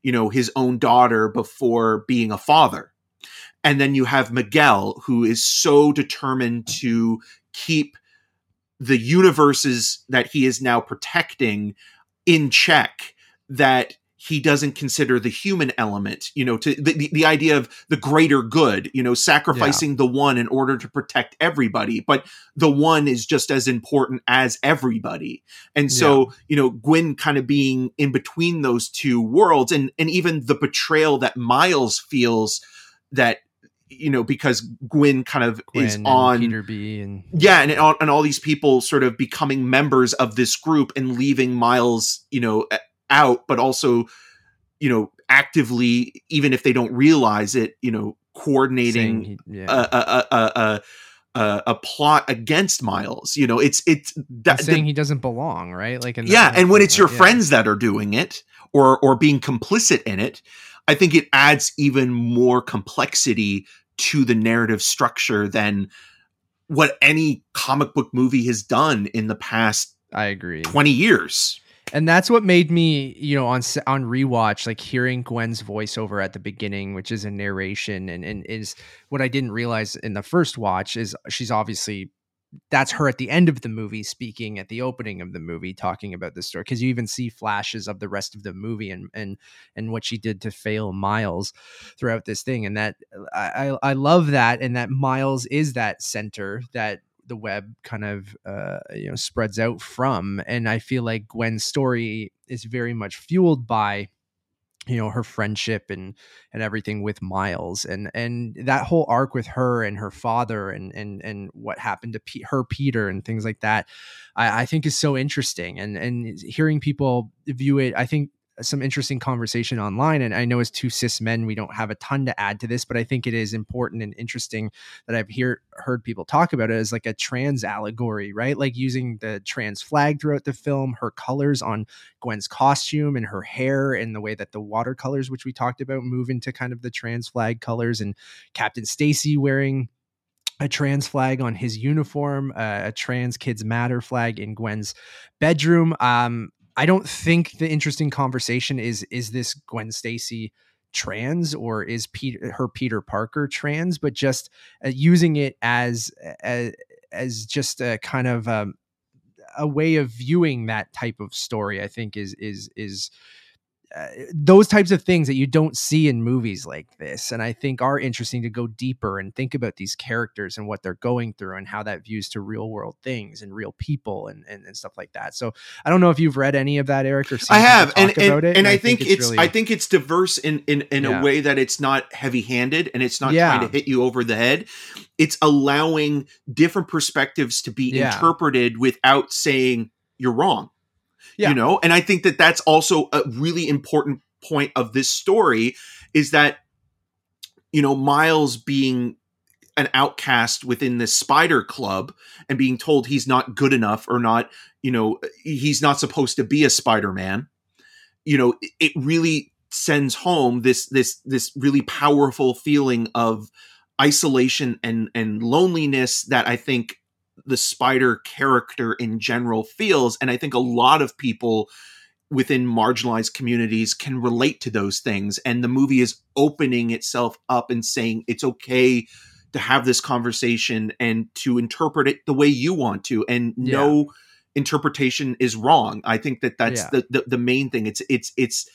you know, his own daughter before being a father. And then you have Miguel, who is so determined to keep the universes that he is now protecting in check that he doesn't consider the human element you know to the, the, the idea of the greater good you know sacrificing the one in order to protect everybody. But the one is just as important as everybody. And so you know gwen kind of being in between those two worlds and and even the betrayal that miles feels that you know because Gwen kind of is on Peter B and yeah and, all- and all these people sort of becoming members of this group and leaving miles you know out but also you know actively even if they don't realize it you know coordinating he- yeah. a, a, a, a, plot against miles you know it's it's that, saying he doesn't belong, right? Like, yeah and when it's your friends that are doing it or or being complicit in it i think it adds even more complexity to the narrative structure than what any comic book movie has done in the past I agree. 20 years and that's what made me you know on on rewatch like hearing gwen's voiceover at the beginning which is a narration and, and is what i didn't realize in the first watch is she's obviously that's her at the end of the movie speaking at the opening of the movie talking about the story because you even see flashes of the rest of the movie and and and what she did to fail miles throughout this thing and that i i love that and that miles is that center that the web kind of uh, you know spreads out from and i feel like gwen's story is very much fueled by you know her friendship and and everything with miles and and that whole arc with her and her father and and and what happened to P- her peter and things like that I, I think is so interesting and and hearing people view it i think some interesting conversation online. And I know as two cis men, we don't have a ton to add to this, but I think it is important and interesting that I've hear, heard people talk about it as like a trans allegory, right? Like using the trans flag throughout the film, her colors on Gwen's costume and her hair, and the way that the watercolors, which we talked about, move into kind of the trans flag colors, and Captain Stacy wearing a trans flag on his uniform, uh, a trans kids matter flag in Gwen's bedroom. Um, I don't think the interesting conversation is is this Gwen Stacy trans or is Peter her Peter Parker trans, but just uh, using it as as as just a kind of um, a way of viewing that type of story. I think is is is uh, those types of things that you don't see in movies like this and i think are interesting to go deeper and think about these characters and what they're going through and how that views to real world things and real people and, and, and stuff like that so i don't know if you've read any of that eric or i have and and, and, and, I, think, think it's, it's really, i think it's diverse in in, in yeah. a way that it's not heavy handed and it's not yeah. trying to hit you over the head it's allowing different perspectives to be yeah. interpreted without saying you're wrong yeah. you know and i think that that's also a really important point of this story is that you know miles being an outcast within this spider club and being told he's not good enough or not you know he's not supposed to be a spider-man you know it really sends home this this this really powerful feeling of isolation and and loneliness that i think the spider character in general feels and i think a lot of people within marginalized communities can relate to those things and the movie is opening itself up and saying it's okay to have this conversation and to interpret it the way you want to and yeah. no interpretation is wrong i think that that's yeah. the, the the main thing it's it's it's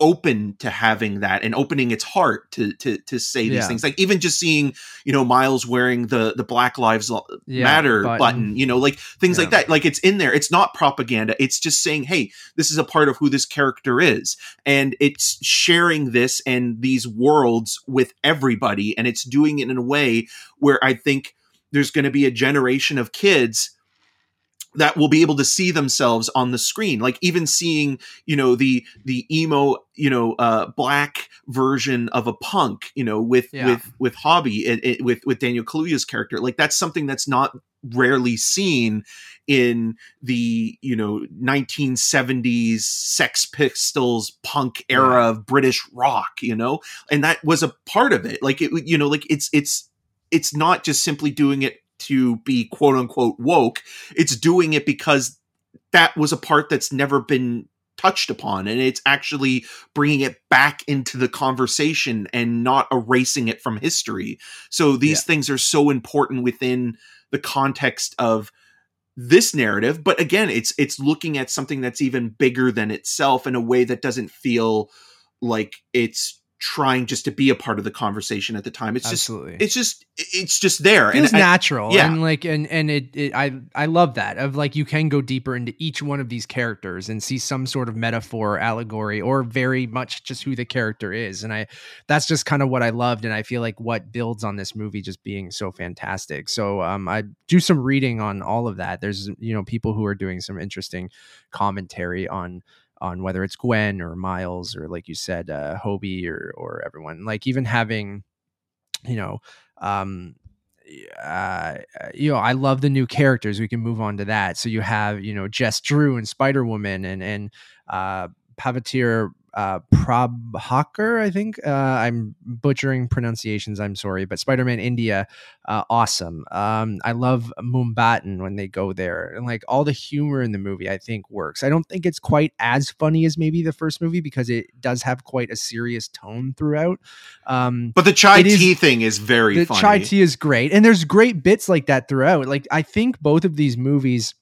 open to having that and opening its heart to to to say these yeah. things like even just seeing you know miles wearing the the black lives yeah, matter button. button. you know like things yeah. like that like it's in there it's not propaganda it's just saying hey this is a part of who this character is and it's sharing this and these worlds with everybody and it's doing it in a way where i think there's going to be a generation of kids that will be able to see themselves on the screen like even seeing you know the the emo you know uh black version of a punk you know with yeah. with with Hobie it, it, with with daniel kaluuya's character like that's something that's not rarely seen in the you know 1970s sex pistols punk era yeah. of british rock you know and that was a part of it like it you know like it's it's it's not just simply doing it to be quote unquote woke. It's doing it because that was a part that's never been touched upon and it's actually bringing it back into the conversation and not erasing it from history. So these yeah. things are so important within the context of this narrative but again it's it's looking at something that's even bigger than itself in a way that doesn't feel like it's trying just to be a part of the conversation at the time. It's Absolutely. just it's just it's just there. It's natural. Yeah. And like and and it, it I I love that of like you can go deeper into each one of these characters and see some sort of metaphor, or allegory, or very much just who the character is. And I that's just kind of what I loved. And I feel like what builds on this movie just being so fantastic. So um I do some reading on all of that. There's you know people who are doing some interesting commentary on on whether it's Gwen or Miles or like you said, uh, Hobie or or everyone. Like even having, you know, um, uh, you know, I love the new characters. We can move on to that. So you have, you know, Jess Drew and Spider Woman and and uh, Pavitr uh, Prabhakar, I think. Uh, I'm butchering pronunciations. I'm sorry, but Spider-Man India, uh, awesome. Um, I love Mumbattan when they go there, and like all the humor in the movie, I think works. I don't think it's quite as funny as maybe the first movie because it does have quite a serious tone throughout. Um, But the chai It is- tea thing is very the funny. chai tea is great and there's great bits like that throughout like i think both of these movies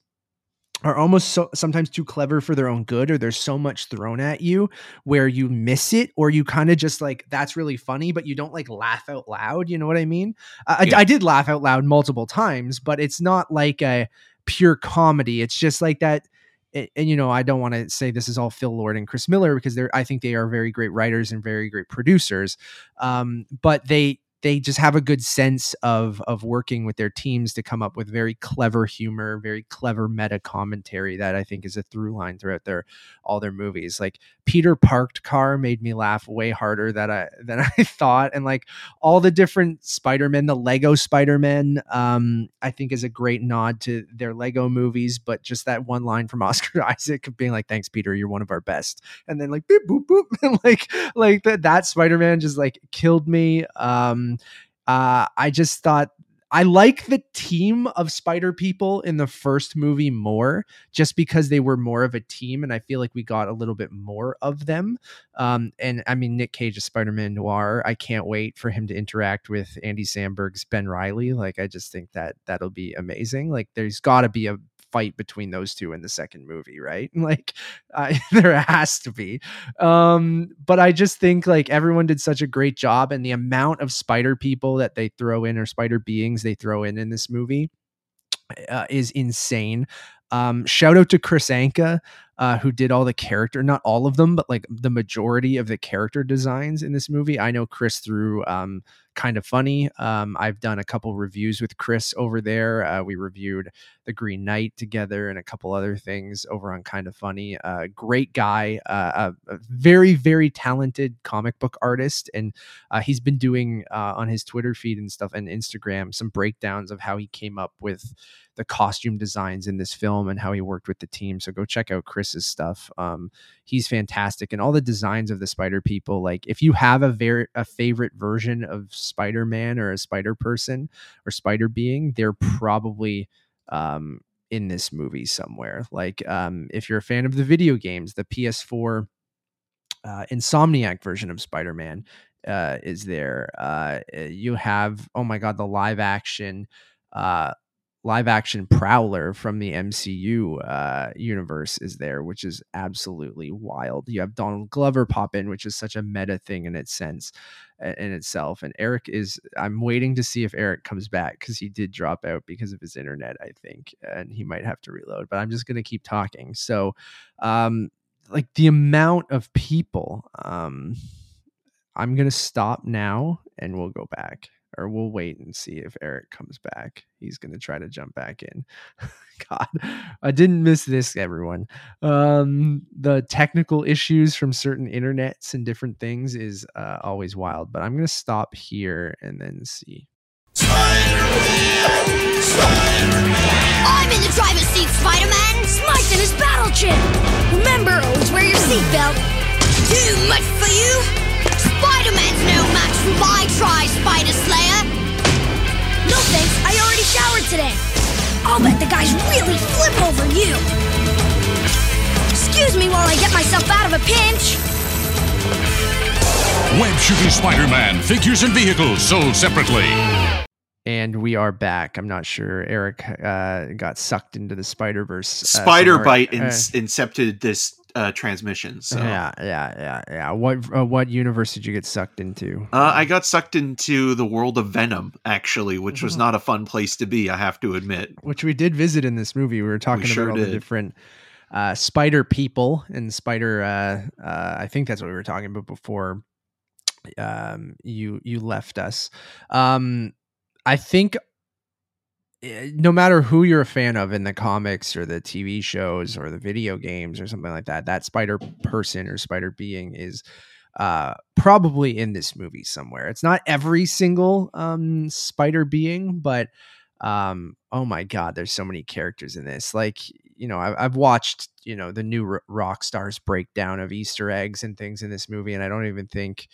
are almost so, sometimes too clever for their own good or there's so much thrown at you where you miss it or you kind of just like that's really funny but you don't like laugh out loud you know what i mean I, I- Yeah. I did laugh out loud multiple times but it's not like a pure comedy it's just like that and, and, you know i don't want to say this is all phil lord and chris miller because they're i think they are very great writers and very great producers um, but they they just have a good sense of of working with their teams to come up with very clever humor, very clever meta commentary that I think is a through line throughout their all their movies. Like Peter Parked Car made me laugh way harder than I than *laughs* I thought, and like all the different Spider-Man, the Lego Spider-Man, um, I think is a great nod to their Lego movies. But just that one line from *laughs* Oscar Isaac being like, "Thanks, Peter, you're one of our best," and then like beep boop boop, *laughs* and like like that that Spider-Man just like killed me. Um, uh, I just thought I like the team of Spider people in the first movie more, just because they were more of a team, and I feel like we got a little bit more of them. Um, and I mean, Nick Cage is Spider Man Noir. I can't wait for him to interact with Andy Samberg's Ben Riley. Like, I just think that that'll be amazing. Like, there's got to be a fight between those two in the second movie, right? *laughs* Like, uh, *laughs* there has to be. Um, but I just think like everyone did such a great job, and the amount of spider people that they throw in or spider beings they throw in in this movie uh, is insane. Um, shout out to Kris Anka, uh, who did all the character, not all of them, but like the majority of the character designs in this movie. I know Kris through um, kind of funny. Um, I've done a couple reviews with Kris over there. Uh, we reviewed The Green Knight together and a couple other things over on Kind of Funny. Uh, great guy, uh, a, very, very talented comic book artist. And uh, he's been doing uh, on his Twitter feed and stuff and Instagram some breakdowns of how he came up with the costume designs in this film and how he worked with the team. So go check out Kris's stuff. Um, he's fantastic, and all the designs of the Spider people. Like if you have a very a favorite version of Spider Man or a Spider person or Spider being, they're probably um, in this movie somewhere. Like um, if you're a fan of the video games, the PS4 uh, Insomniac version of Spider Man uh, is there. Uh, you have oh my god, the live action. Uh, live action prowler from the MCU uh, universe is there, which is absolutely wild. You have Donald Glover pop in, which is such a meta thing in its sense in itself. And Eric is I'm waiting to see if Eric comes back because he did drop out because of his internet, I think, and he might have to reload. But I'm just gonna keep talking. So um like the amount of people, um I'm gonna stop now and we'll go back or we'll wait and see if Eric comes back. He's going to try to jump back in. *laughs* God, I didn't miss this, everyone. Um, the technical issues from certain internets and different things is uh, always wild, but I'm going to stop here and then see. I'm in the driver's seat, Spider-Man! In his! Remember, always wear your seatbelt! Too much for you? Spider-Man's no match for my Tri-Spider Slayer! No thanks, I already showered today! I'll bet the guys really flip over you! Excuse me while I get myself out of a pinch! Web Shooting Spider Man figures and vehicles sold separately. And we are back. I'm not sure. Eric uh, got sucked into the Spider Verse. Spider Bite in- incepted this uh, transmission. So Yeah, yeah, yeah, yeah. What uh, what universe did you get sucked into? uh, I got sucked into the world of Venom, actually, which Mm-hmm. was not a fun place to be. I have to admit. which we did visit in this movie. We were talking sure about all the different uh, spider people and spider. Uh, uh, I think that's what we were talking about before um, you you left us. Um, I think eh, no matter who you're a fan of in the comics or the TV shows or the video games or something like that, that spider person or spider being is uh probably in this movie somewhere. It's not every single um spider being, but um oh my god, there's so many characters in this. Like you know I, I've watched you know the New Rockstars breakdown of Easter eggs and things in this movie, and I don't even think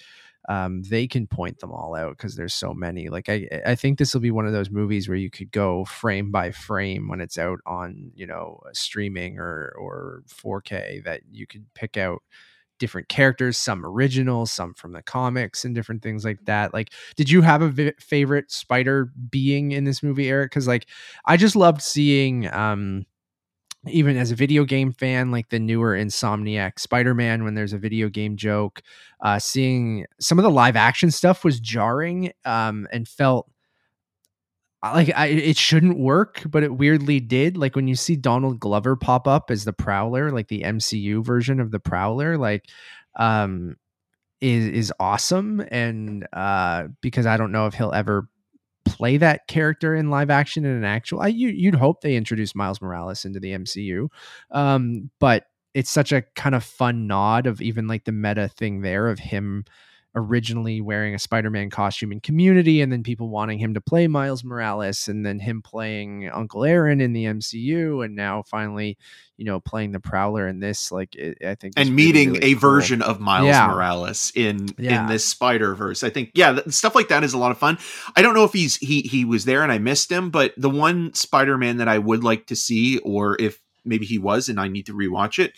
um, they can point them all out because there's so many. Like I, I think this will be one of those movies where you could go frame by frame when it's out on you know streaming or or 4K that you could pick out different characters, some original, some from the comics, and different things like that. Like, did you have a favorite spider being in this movie, Eric? Because like, I just loved seeing. um even as a video game fan, like the newer Insomniac Spider Man, when there's a video game joke, uh, seeing some of the live action stuff was jarring um, and felt like I, it shouldn't work, but it weirdly did. Like when you see Donald Glover pop up as the Prowler, like the MCU version of the Prowler, like um, is is awesome. And uh, because I don't know if he'll ever play that character in live action in an actual, I, you, you'd hope they introduce Miles Morales into the MCU, um, but it's such a kind of fun nod of even like the meta thing there of him originally wearing a Spider-Man costume in Community, and then people wanting him to play Miles Morales, and then him playing Uncle Aaron in the MCU, and now finally, you know, playing the Prowler in this. Like, it, I think, and is really, meeting really a cool. version of Miles Yeah. Morales in Yeah. in this Spider Verse. I think yeah, stuff like that is a lot of fun. I don't know if he's he he was there and I missed him, but the one Spider Man that I would like to see, or if maybe he was and I need to rewatch it,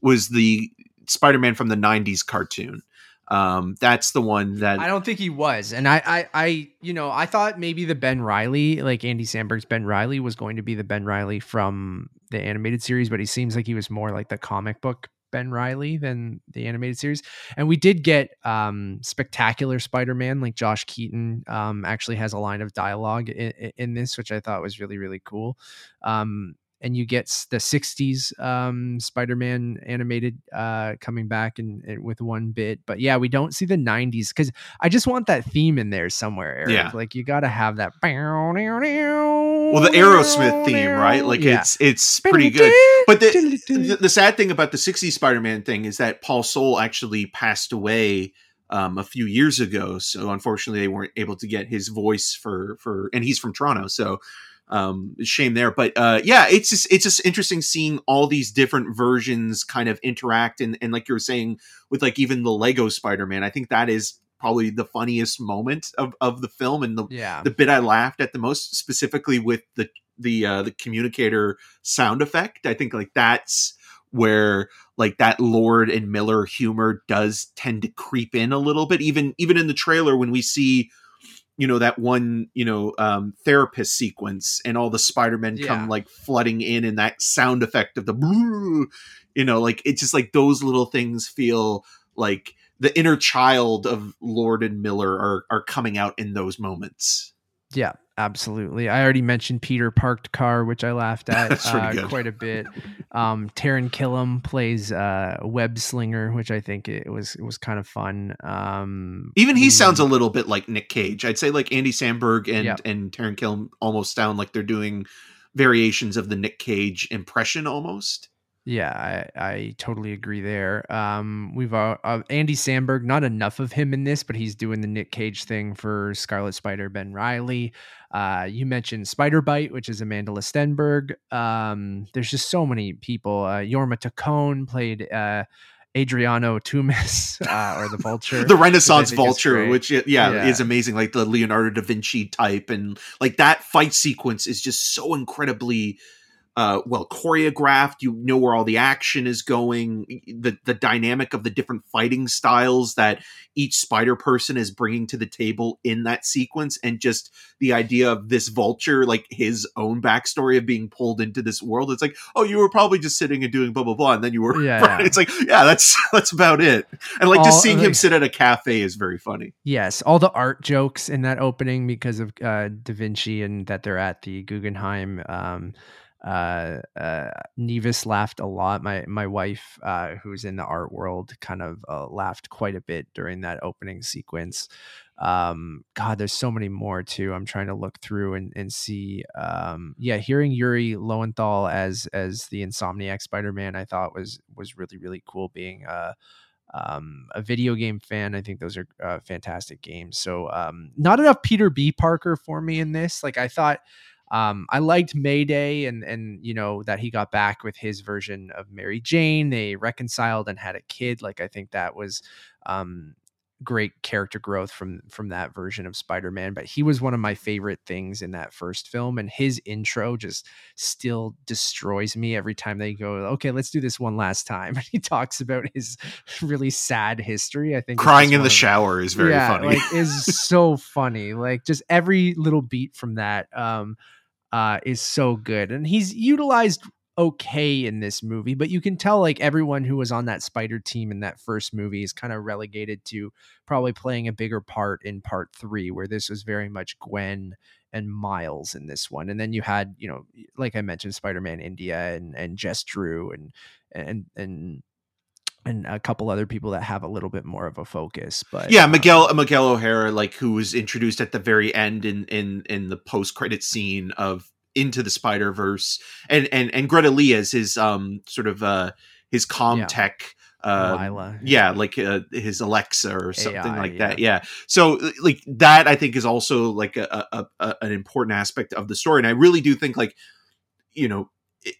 was the Spider Man from the '90s cartoon. Um, that's the one that I don't think he was, and I, I, I, you know, I thought maybe the Ben Riley, like Andy Samberg's Ben Riley, was going to be the Ben Riley from the animated series, but he seems like he was more like the comic book Ben Riley than the animated series. And we did get um, spectacular Spider-Man, like Josh Keaton um, actually has a line of dialogue in, in this, which I thought was really, really cool. Um, and you get the 60s um, Spider-Man animated uh, coming back and, and with one bit. But yeah, we don't see the 90s because I just want that theme in there somewhere. Eric. Yeah. Like you got to have that. Well, the Aerosmith theme, right? Like Yeah. it's it's pretty good. But the, the the sad thing about the 60s Spider-Man thing is that Paul Soles actually passed away um, a few years ago. So unfortunately, they weren't able to get his voice for for, and he's from Toronto, so um, shame there. But uh, yeah, it's just it's just interesting seeing all these different versions kind of interact, and and like you were saying with like even the Lego Spider-Man, I think that is probably the funniest moment of of the film and the yeah. the bit I laughed at the most, specifically with the the uh, the communicator sound effect. I think like that's where like that Lord and Miller humor does tend to creep in a little bit. Even even in the trailer when we see you know that one you know um therapist sequence and all the spider-men Yeah. come like flooding in and that sound effect of the you know like it's just like those little things feel like the inner child of lord and miller are are coming out in those moments Yeah, absolutely. I already mentioned Peter Parked Car, which I laughed *laughs* at uh, quite a bit. Um, Taran Killam plays uh, Web Slinger, which I think it was it was kind of fun. Um, Even he we- sounds a little bit like Nick Cage. I'd say like Andy Samberg and Yep. and Taran Killam almost sound like they're doing variations of the Nick Cage impression almost. Yeah, I, I totally agree there. Um, we've uh, uh, Andy Samberg, not enough of him in this, but he's doing the Nick Cage thing for Scarlet Spider Ben Riley. Uh, you mentioned Spider Bite, which is Amandla Stenberg. Um, there's just so many people. Uh, Jorma Taccone played uh, Adriano Toomes, *laughs* uh, or the Vulture. The Renaissance Vulture, which yeah, Yeah. is amazing, like the Leonardo da Vinci type, and like that fight sequence is just so incredibly uh, well choreographed. You know where all the action is going, the the dynamic of the different fighting styles that each Spider person is bringing to the table in that sequence, and just the idea of this Vulture, like his own backstory of being pulled into this world. It's like, oh, you were probably just sitting and doing blah blah blah, and then you were. *laughs* Yeah. It's like, yeah, that's *laughs* that's about it. And like All- just seeing him sit at a cafe is very funny. Yes, all the art jokes in that opening because of uh, Da Vinci and that they're at the Guggenheim. Um, uh, uh, Nevis laughed a lot. My my wife, uh, who's in the art world, kind of uh, laughed quite a bit during that opening sequence. Um, God, there's so many more too. I'm trying to look through and, and see. Um, yeah, hearing Yuri Lowenthal as as the Insomniac Spider-Man, I thought was was really really cool. Being uh um, a video game fan. I think those are uh, fantastic games. So um, not enough Peter B. Parker for me in this. Like I thought, Um, I liked Mayday and and you know that he got back with his version of Mary Jane. They reconciled and had a kid. Like I think that was um, great character growth from from that version of Spider-Man but he was one of my favorite things in that first film and his intro just still destroys me every time they go okay let's do this one last time *laughs* And he talks about his *laughs* really sad history I think crying in the shower is very yeah, funny like is so funny like just every little beat from that um uh is so good and he's utilized okay in this movie, but you can tell like everyone who was on that spider team in that first movie is kind of relegated to probably playing a bigger part in part three, where this was very much Gwen and Miles in this one. And then you had, you know, like I mentioned, Spider-Man India and and Jess Drew and and and and a couple other people that have a little bit more of a focus. But yeah, um, Miguel Miguel O'Hara, like who was introduced at the very end in in in the post credit scene of into the Spider Verse, and and and Greta Lee as his um sort of uh his com Yeah. tech. Uh, Lyla. yeah, like uh, his Alexa or something AI, like yeah. that. Yeah. So like that, I think is also like a, a, a an important aspect of the story, and I really do think like you know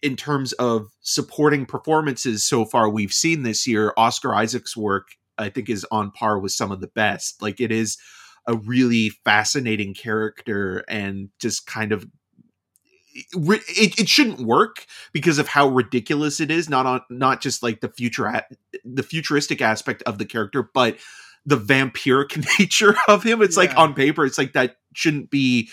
in terms of supporting performances so far we've seen this year, Oscar Isaac's work I think is on par with some of the best. Like it is a really fascinating character and just kind of it, it shouldn't work because of how ridiculous it is not on not just like the future the futuristic aspect of the character but the vampiric *laughs* nature of him it's like on paper it's like that shouldn't be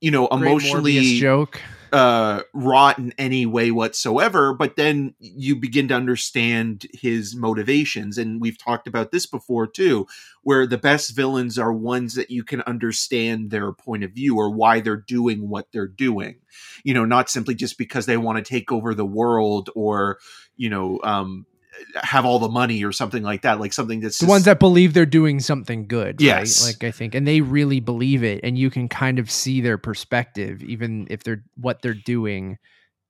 you know emotionally joke. Uh wrought in any way whatsoever but then you begin to understand his motivations. And we've talked about this before too where the best villains are ones that you can understand their point of view or why they're doing what they're doing. You know not simply just because they want to take over the world or you know um have all the money or something like that like something that's the just- ones that believe they're doing something good Yes. right? like i think and they really believe it and you can kind of see their perspective even if they're what they're doing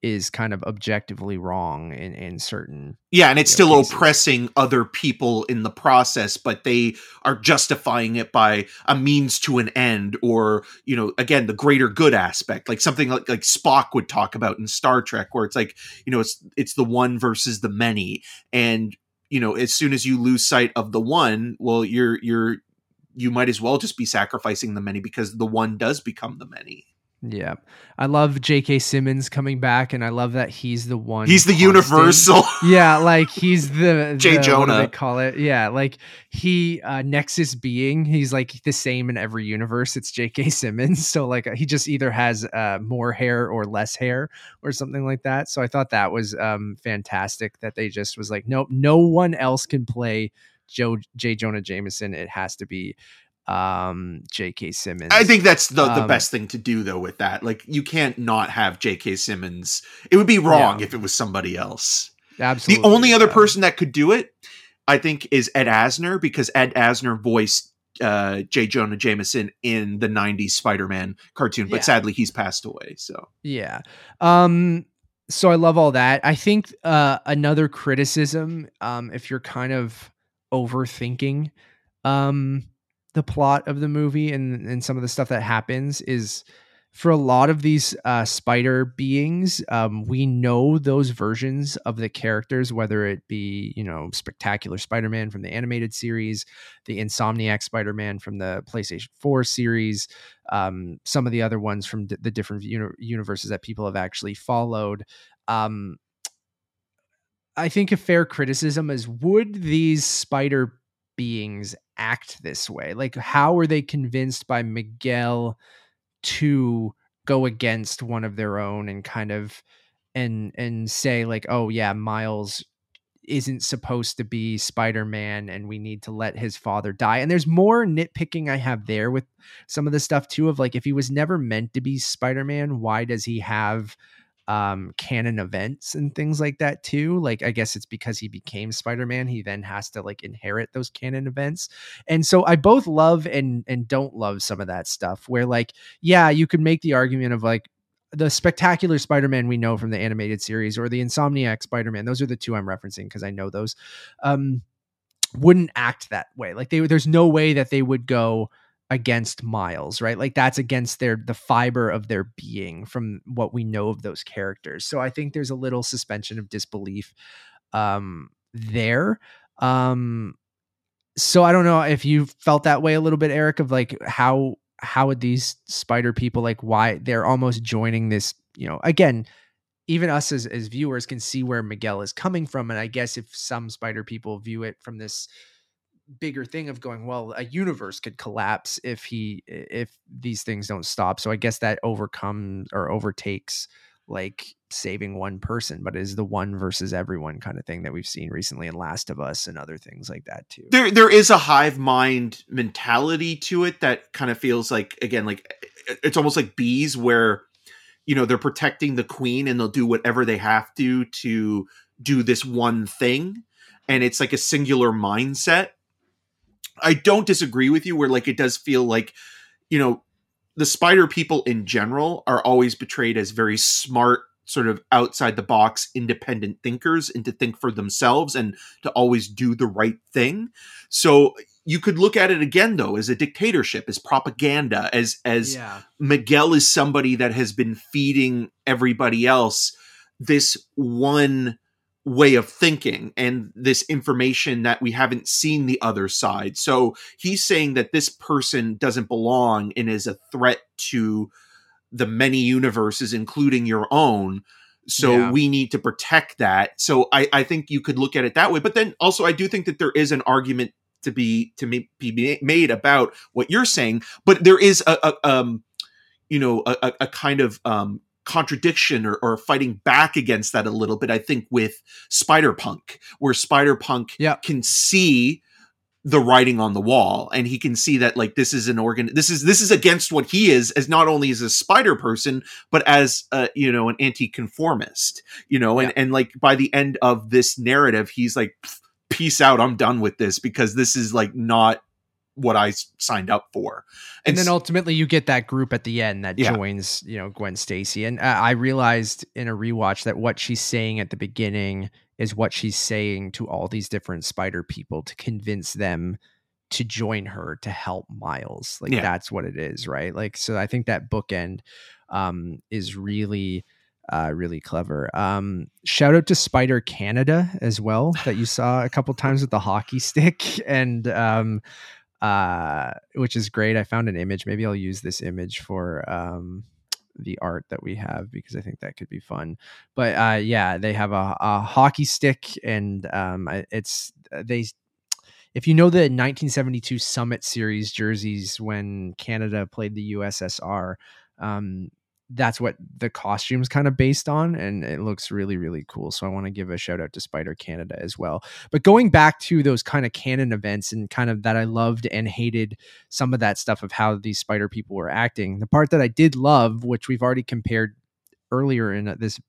is kind of objectively wrong in in certain Yeah, and it's still know, oppressing other people in the process, but they are justifying it by a means to an end, or you know, again, the greater good aspect, like something like like Spock would talk about in Star Trek, where it's like you know, it's it's the one versus the many, and you know, as soon as you lose sight of the one, well, you're you're you might as well just be sacrificing the many because the one does become the many. Yeah i love jk simmons coming back and i love that he's the one He's the constant. universal. *laughs* yeah like he's the *laughs* Jay the- what do Jonah. they call it yeah like he uh nexus being he's like the same in every universe it's jk *laughs* simmons so like he just either has uh more hair or less hair or something like that so i thought that was um fantastic that they just was like nope no one else can play joe j jonah jameson it has to be um jk simmons I think that's the, the Um, best thing to do though with that. Like you can't not have J.K. Simmons. It would be wrong Yeah. if it was somebody else. absolutely the only other person that could do it, I think, is Ed Asner because Ed Asner voiced uh, J. Jonah Jameson in the '90s Spider-Man cartoon, but Yeah. sadly he's passed away. So Yeah. Um so I love all that. I think uh another criticism um if you're kind of overthinking um the plot of the movie and and some of the stuff that happens is for a lot of these uh spider beings um we know those versions of the characters whether it be you know spectacular spider-man from the animated series the insomniac spider-man from the playstation 4 series um, some of the other ones from d- the different uni- universes that people have actually followed. Um, I think a fair criticism is would these spider beings act this way? Like, how were they convinced by Miguel to go against one of their own and kind of and and say like, oh yeah, Miles isn't supposed to be Spider-Man and we need to let his father die. And there's more nitpicking I have there with some of the stuff too of like if he was never meant to be Spider-Man, why does he have um canon events and things like that too? Like I guess it's because he became Spider-Man, he then has to like inherit those canon events. And so I both love and and don't love some of that stuff where like yeah, you could make the argument of like the spectacular Spider-Man we know from the animated series or the Insomniac Spider-Man. Those are the two I'm referencing because I know those. Um, wouldn't act that way. Like they, there's no way that they would go. Against Miles, right? Like that's against their the fiber of their being from what we know of those characters. So I think there's a little suspension of disbelief um there. Um so I don't know if you felt that way a little bit Eric of like how how would these spider people like why they're almost joining this, you know, again, even us as, as viewers can see where Miguel is coming from. And I guess if some spider people view it from this bigger thing of going, well, a universe could collapse if he if these things don't stop. So I guess that overcomes or overtakes like saving one person, but is the one versus everyone kind of thing that we've seen recently in Last of Us and other things like that too. There there is a hive mind mentality to it that kind of feels like again like it's almost like bees where you know they're protecting the queen and they'll do whatever they have to to do this one thing and it's like a singular mindset i don't disagree with you where like it does feel like you know the spider people in general are always portrayed as very smart sort of outside the box independent thinkers and to think for themselves and to always do the right thing so you could look at it again though as a dictatorship as propaganda as as yeah. Miguel is somebody that has been feeding everybody else this one way of thinking and this information that we haven't seen the other side. So he's saying that this person doesn't belong and is a threat to the many universes, including your own. So Yeah. we need to protect that. So I, I think you could look at it that way. But then also, I do think that there is an argument to be to be made about what you're saying. But there is a, a um, you know, a, a- a kind of um contradiction or, or fighting back against that a little bit. I think with Spider Punk, where Spider Punk Yeah. can see the writing on the wall and he can see that like this is an organ this is this is against what he is as not only as a spider person but as uh you know an anti-conformist you know and Yeah. and like by the end of this narrative he's like peace out i'm done with this because this is like not what i signed up for and then ultimately you get that group at the end that Yeah. joins you know gwen stacy and uh, i realized in a rewatch that what she's saying at the beginning is what she's saying to all these different spider people to convince them to join her to help miles like Yeah. that's what it is right like so i think that bookend um is really uh, really clever. Um, shout out to Spider Canada as well that you saw a couple times with the hockey *laughs* stick and um, uh, which is great. I found an image. Maybe I'll use this image for um, the art that we have because I think that could be fun. But uh, yeah, they have a, a hockey stick, and um, it's they. If you know the 1972 Summit Series jerseys when Canada played the USSR, um, that's what the costume's kind of based on, and it looks really, really cool. So I want to give a shout out to Spider Canada as well. But going back to those kind of canon events and kind of that I loved and hated some of that stuff of how these spider people were acting. The part that I did love, which we've already compared earlier in this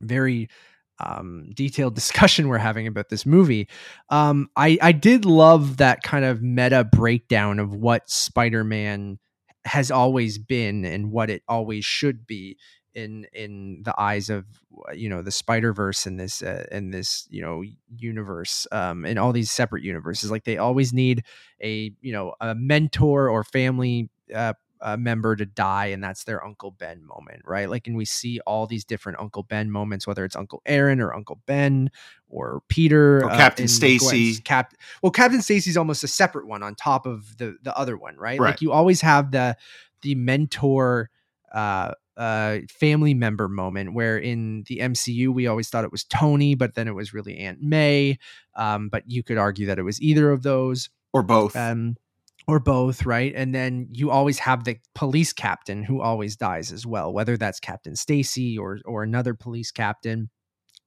very um, detailed *laughs* discussion we're having about this movie, um, I I did love that kind of meta breakdown of what Spider-Man has always been and what it always should be in in the eyes of you know the Spider Verse and this uh, in this you know universe um in all these separate universes like they always need a you know a mentor or family uh, uh, member to die and that's their Uncle Ben moment right like and we see all these different Uncle Ben moments whether it's Uncle Aaron or Uncle Ben or Peter Or Captain Stacy. Cap well Captain Stacy's almost a separate one on top of the the other one right, Right. like you always have the the mentor uh uh family member moment where in the MCU we always thought it was Tony but then it was really Aunt May um but you could argue that it was either of those or both um or both right and then you always have the police captain who always dies as well whether that's Captain Stacy or or another police captain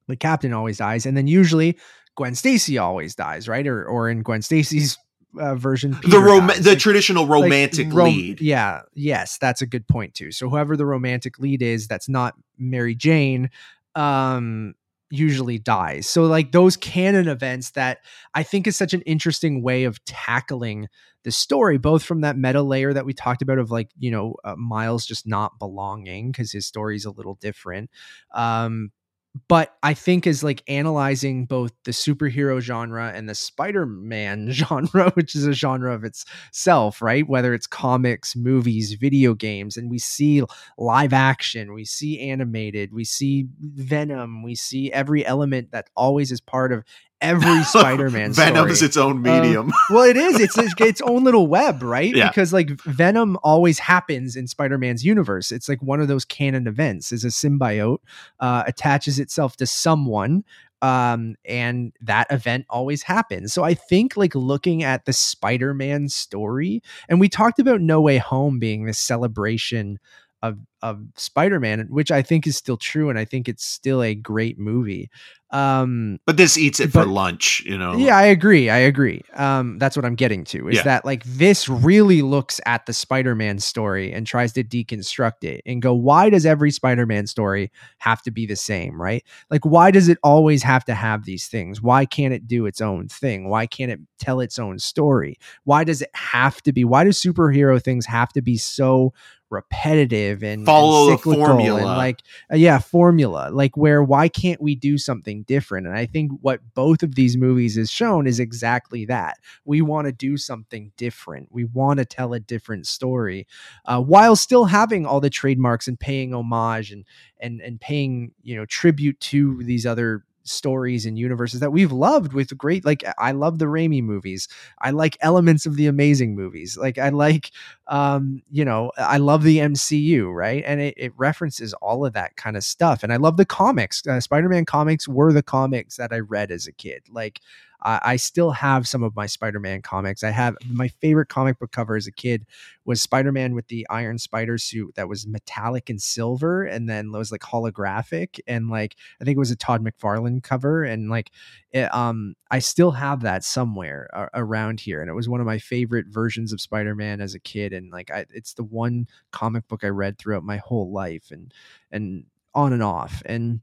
the captain always dies and then usually Gwen Stacy always dies right or or in Gwen Stacy's uh, version the rom- dies. the Like, traditional like, romantic rom- lead Yeah, yes, that's a good point too. So whoever the romantic lead is, that's not Mary Jane, um, usually dies. So like those canon events that I think is such an interesting way of tackling the story, both from that meta layer that we talked about of like you know uh, Miles just not belonging because his story's a little different. Um, but I think is like analyzing both the superhero genre and the Spider-Man *laughs* genre, which is a genre of itself, right? Whether it's comics, movies, video games, and we see live action, we see animated, we see Venom, we see every element that always is part of every *laughs* Spider-Man Venom is its own Um, medium. *laughs* well, it is. It's its, its own little web, right? Yeah. Because like Venom always happens in Spider-Man's universe. It's like one of those canon events. Is a symbiote uh, attaches itself to someone, um, and that event always happens. So I think like looking at the Spider-Man story, and we talked about No Way Home being this celebration of of Spider-Man, which I think is still true, and I think it's still a great movie. Um, but this eats it for lunch, you know. yeah, I agree. I agree. Um, that's what I'm getting to is Yeah. that like this really looks at the Spider-Man story and tries to deconstruct it and go, why does every Spider-Man story have to be the same, right? Like, why does it always have to have these things? Why can't it do its own thing? Why can't it tell its own story? Why does it have to be? Why do superhero things have to be so repetitive and and Follow the cyclical formula. and like uh, yeah formula like where why can't we do something different? And i think what both of these movies has shown is exactly that. We want to do something different. We want to tell a different story uh, while still having all the trademarks and paying homage and and and paying you know tribute to these other stories and universes that we've loved with great like I love the Raimi movies. I like elements of the amazing movies. Like I like um you know I love the MCU, right? And it, it references all of that kind of stuff. And I love the comics. Uh, Spider-Man comics were the comics that I read as a kid. Like I, I still have some of my Spider-Man comics. I have my favorite comic book cover as a kid was Spider-Man with the Iron Spider suit that was metallic and silver, and then it was like holographic, and like I think it was a Todd McFarlane cover, and like it, um I still have that somewhere around here, and it was one of my favorite versions of Spider-Man as a kid, and like I, it's the one comic book I read throughout my whole life, and and on and off, and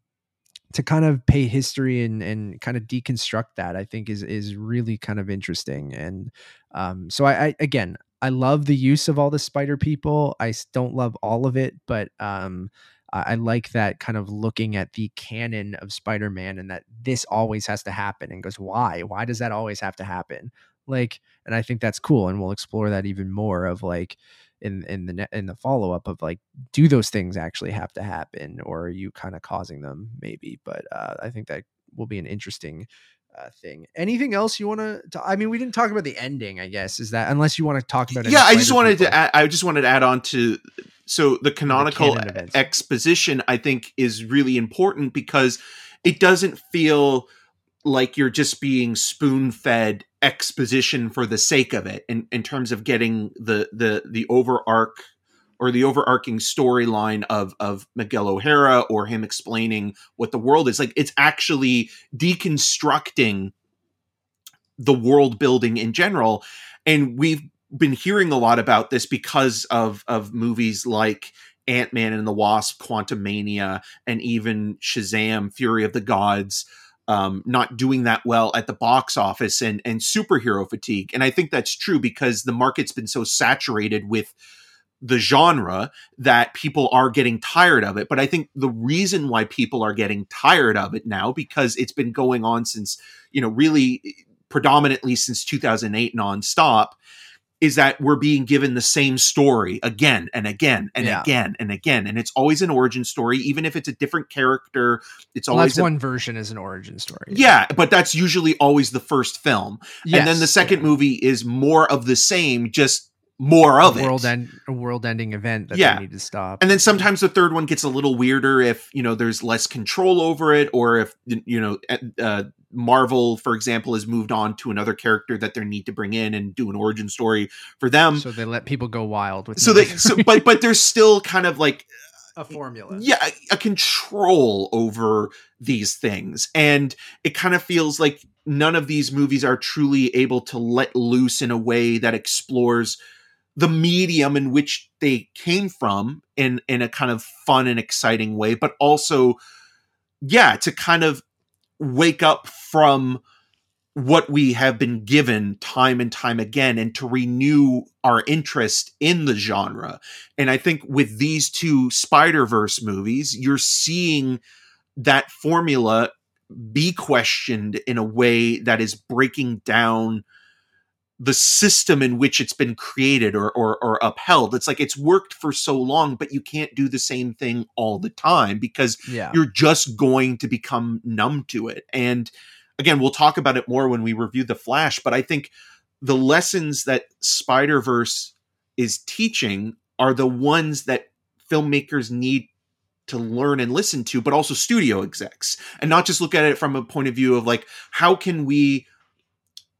to kind of pay history and and kind of deconstruct that i think is is really kind of interesting and um so i, I again i love the use of all the spider people I don't love all of it but um I, I like that kind of looking at the canon of spider-man and that this always has to happen and goes why? Why does that always have to happen? Like and i think that's cool and we'll explore that even more of like in in the ne- in the follow up of like do those things actually have to happen or are you kind of causing them maybe but uh, i think that will be an interesting uh, thing anything else you want to i mean we didn't talk about the ending i guess is that unless you want to talk about yeah i just wanted people. to add, i just wanted to add on to so the canonical canon events. exposition i think is really important because it doesn't feel like you're just being spoon fed exposition for the sake of it in, in terms of getting the the the over arc or the overarching storyline of of Miguel O'Hara or him explaining what the world is. Like it's actually deconstructing the world building in general. And we've been hearing a lot about this because of of movies like Ant-Man and the Wasp, Quantumania, and even Shazam, Fury of the Gods, um, not doing that well at the box office and and superhero fatigue. And I think that's true because the market's been so saturated with the genre that people are getting tired of it. But I think the reason why people are getting tired of it now because it's been going on since, you know, really predominantly since 2008 nonstop is that we're being given the same story again and again and Yeah. again and again and it's always an origin story even if it's a different character it's Well, always a- one version is an origin story yeah but that's usually always the first film and then the second yeah. movie is more of the same just more of a it world end a world ending event that Yeah. they need to stop and then sometimes the third one gets a little weirder if you know there's less control over it or if you know uh, marvel for example has moved on to another character that they need to bring in and do an origin story for them. So they let people go wild with so they so but but there's still kind of like a formula. yeah a, a control over these things. And it kind of feels like none of these movies are truly able to let loose in a way that explores the medium in which they came from in in a kind of fun and exciting way but also yeah to kind of wake up from what we have been given time and time again and to renew our interest in the genre. And i think with these two spider-verse movies you're seeing that formula be questioned in a way that is breaking down the system in which it's been created or, or, or upheld. It's like it's worked for so long, but you can't do the same thing all the time because Yeah. you're just going to become numb to it. And again, we'll talk about it more when we review The Flash, but I think the lessons that Spider Verse is teaching are the ones that filmmakers need to learn and listen to, but also studio execs, and not just look at it from a point of view of like, how can we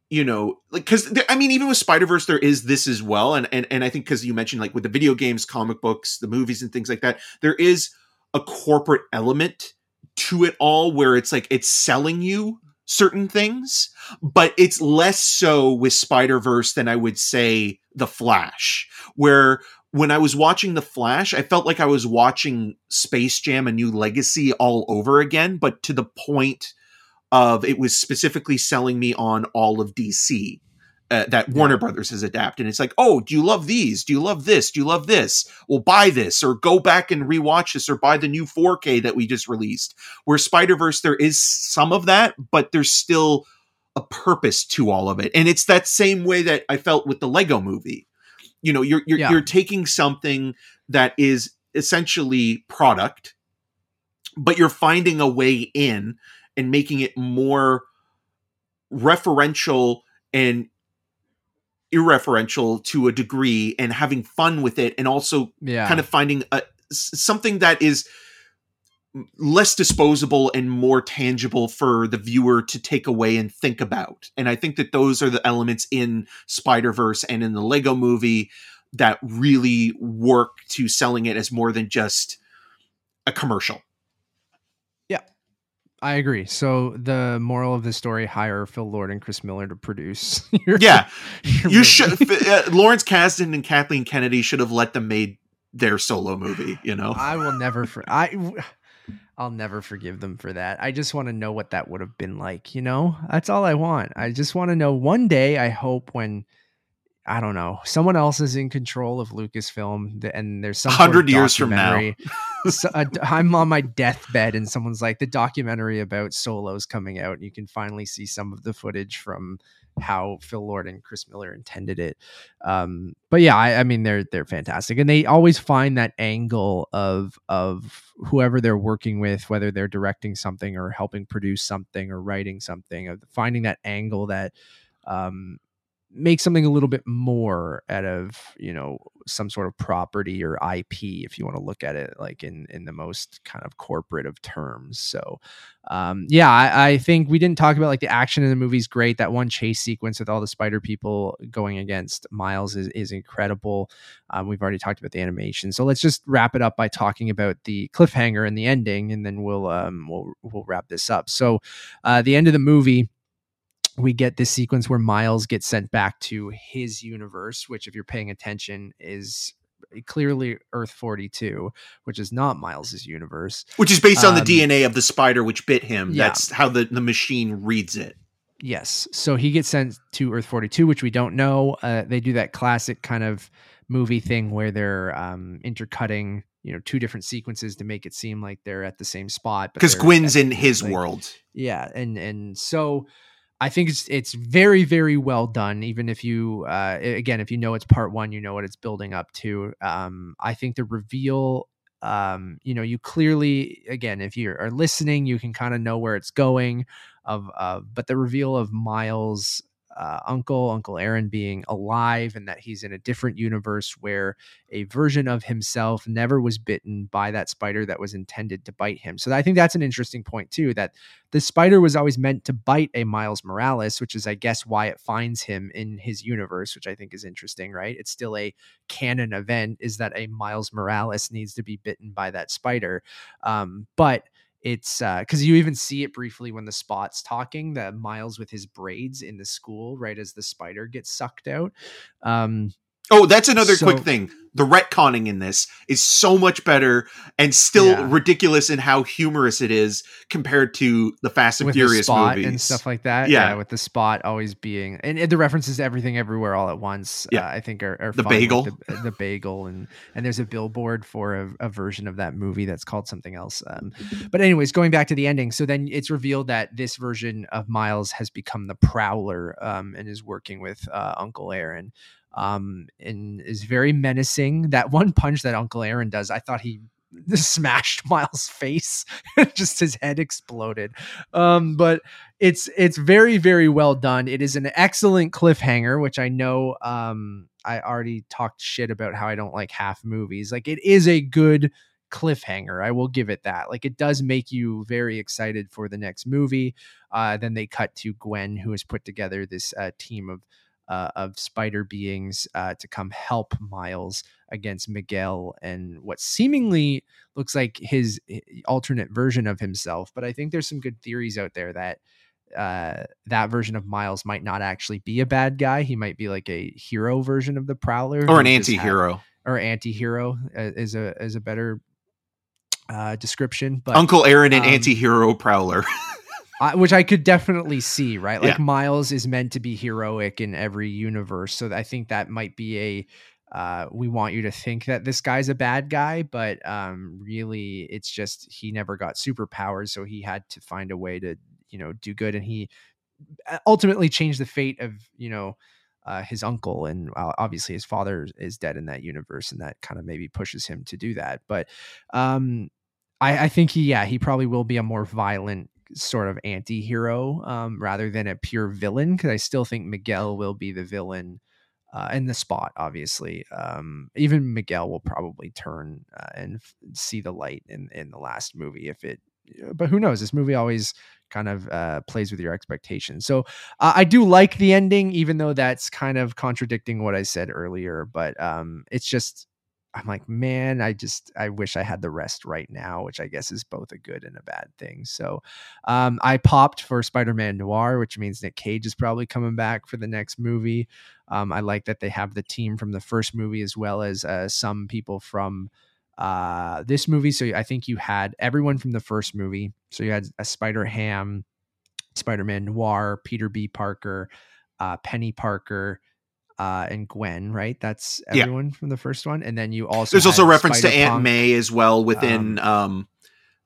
you know like because i mean even with spider-verse there is this as well and and, and i think because you mentioned like with the video games comic books the movies and things like that there is a corporate element to it all where it's like it's selling you certain things but it's less so with spider-verse than i would say the flash where when i was watching the flash i felt like i was watching space jam a new legacy all over again but to the point of it was specifically selling me on all of DC uh, that Warner Brothers has adapted. It's like, oh, do you love these? Do you love this? Do you love this? Well, buy this or go back and rewatch this or buy the new 4K that we just released. Where Spider Verse, there is some of that, but there's still a purpose to all of it, and it's that same way that I felt with the Lego Movie. You know, you're you're, Yeah. you're taking something that is essentially product, but you're finding a way in and making it more referential and irreferential to a degree and having fun with it and also yeah. kind of finding a, something that is less disposable and more tangible for the viewer to take away and think about and i think that those are the elements in spider-verse and in the lego movie that really work to selling it as more than just a commercial I agree. So the moral of the story: hire Phil Lord and Chris Miller to produce. *laughs* your- yeah your you movie. should uh, lawrence kasdan and kathleen kennedy should have let them made their solo movie you know I will never. For, I. I'll never forgive them for that. I just want to know what that would have been like. You know, that's all I want. I just want to know. One day, I hope when. I don't know. Someone else is in control of Lucasfilm, and there's some 100 years from now. so, uh, I'm on my deathbed, and someone's like, "The documentary about Solos coming out." And you can finally see some of the footage from how Phil Lord and Chris Miller intended it. Um, but yeah, I, I mean, they're they're fantastic, and they always find that angle of of whoever they're working with, whether they're directing something or helping produce something or writing something, of finding that angle that um, make something a little bit more out of you know some sort of property or IP if you want to look at it like in in the most kind of corporate of terms. So um yeah, I, I think we didn't talk about like the action in the movie's great. That one chase sequence with all the spider people going against Miles is is incredible. Um, we've already talked about the animation, so let's just wrap it up by talking about the cliffhanger and the ending, and then we'll um we'll we'll wrap this up. So uh, the end of the movie we get this sequence where Miles gets sent back to his universe, which, if you're paying attention, is clearly Earth 42, which is not Miles's universe. which is based on the Um, dna of the spider which bit him yeah. that's how the, the machine reads it Yes. So he gets sent to Earth 42, which we don't know. Uh, they do that classic kind of movie thing where they're um, intercutting, you know, two different sequences to make it seem like they're at the same spot. because gwen's in his like, world yeah and and so i think it's it's very very well done even if you uh again if you know it's part one you know what it's building up to. Um i think the reveal um you know you clearly again if you are listening you can kind of know where it's going of uh but the reveal of miles uh, uncle uncle aaron being alive and that he's in a different universe where a version of himself never was bitten by that spider that was intended to bite him so i think that's an interesting point too that the spider was always meant to bite a Miles Morales, which is, I guess, why it finds him in his universe, which I think is interesting, right? It's still a canon event, is that a Miles Morales needs to be bitten by that spider. Um, but it's because you even see it briefly when the spot's talking, that Miles with his braids in the school, right as the spider gets sucked out. Um, Oh, that's another So- quick thing. The retconning in this is so much better and still Yeah. ridiculous in how humorous it is compared to the Fast and with the Furious spot movies and stuff like that. Yeah. with the spot always being and, and the references to everything everywhere all at once. Yeah. uh, I think are, are The bagel. the, the bagel, and and there's a billboard for a, a version of that movie that's called something else. Um, but anyways, going back to the ending, so then it's revealed that this version of Miles has become the Prowler um, and is working with uh, Uncle Aaron. Um, and is very menacing. That one punch that Uncle Aaron does, I thought he *laughs* smashed Miles' face. *laughs* Just his head exploded. Um, but it's it's very very well done. It is an excellent cliffhanger, which I know. Um, I already talked shit about how I don't like half movies. Like it is a good cliffhanger. I will give it that. Like it does make you very excited for the next movie. Uh, then they cut to Gwen, who has put together this uh, team of uh, of spider beings uh, to come help Miles against Miguel and what seemingly looks like his eh, alternate version of himself. But I think there's some good theories out there that uh, that version of Miles might not actually be a bad guy. He might be like a hero version of the Prowler, or an just had- anti-hero. or anti-hero uh, is a is a better uh, description. But Uncle Aaron and um, anti-hero Prowler. *laughs* I, which I could definitely see, right? Like Yeah. Miles is meant to be heroic in every universe, so I think that might be a. Uh, we want you to think that this guy's a bad guy, but um, really, it's just he never got superpowers, so he had to find a way to, you know, do good, and he uh, ultimately changed the fate of, you know, uh, his uncle, and uh, obviously his father is dead in that universe, and that kind of maybe pushes him to do that. But um, I, I think he, yeah, he probably will be a more violent sort of anti-hero um, rather than a pure villain because I still think Miguel will be the villain uh, in the spot. Obviously, um, even Miguel will probably turn uh, and f- see the light in in the last movie if it. But who knows? This movie always kind of uh, plays with your expectations. So uh, I do like the ending, even though that's kind of contradicting what I said earlier. But um, it's just I'm like, man, I just I wish I had the rest right now, which I guess is both a good and a bad thing. So um, I popped for Spider-Man Noir, which means Nick Cage is probably coming back for the next movie. Um, I like that they have the team from the first movie as well as uh, some people from uh, this movie. So I think you had everyone from the first movie. So you had a Spider Ham, Spider-Man Noir, Peter B. Parker, uh, Penny Parker, uh, and Gwen, right? That's Yeah. everyone from the first one. And then you also There's also reference to Aunt Spider-Punk. May as well within um,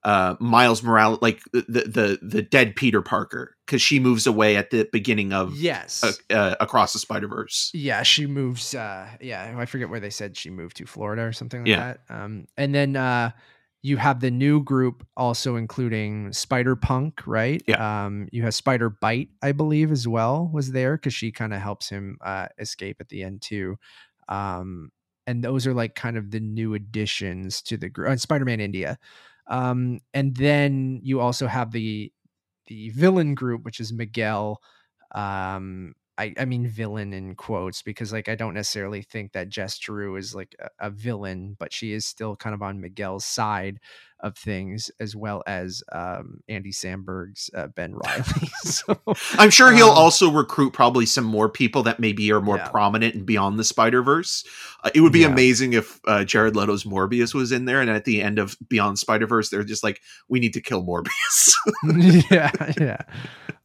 uh, Miles Morales, like the the the dead Peter Parker, because she moves away at the beginning of Yes. uh, uh, Across the Spider Verse. Yeah, she moves. Uh, yeah, I forget where they said she moved to Florida or something like Yeah. that. Um, and then uh, you have the new group also including Spider Punk, right? Yeah. Um, you have Spider Byte, I believe, as well was there because she kind of helps him uh, escape at the end too. Um, and those are like kind of the new additions to the group. And Spider Man India. Um, and then you also have the the villain group, which is Miguel. Um, I, I mean villain in quotes because like I don't necessarily think that Jess Drew is like a, a villain, but she is still kind of on Miguel's side of things, as well as um, Andy Samberg's uh, Ben *laughs* Riley. *laughs* so I'm sure he'll Um, also recruit probably some more people that maybe are more Yeah. prominent and beyond the Spider Verse. Uh, it would be Yeah. amazing if uh, Jared Leto's Morbius was in there, and at the end of Beyond Spider Verse, they're just like, "We need to kill Morbius." *laughs* yeah, yeah.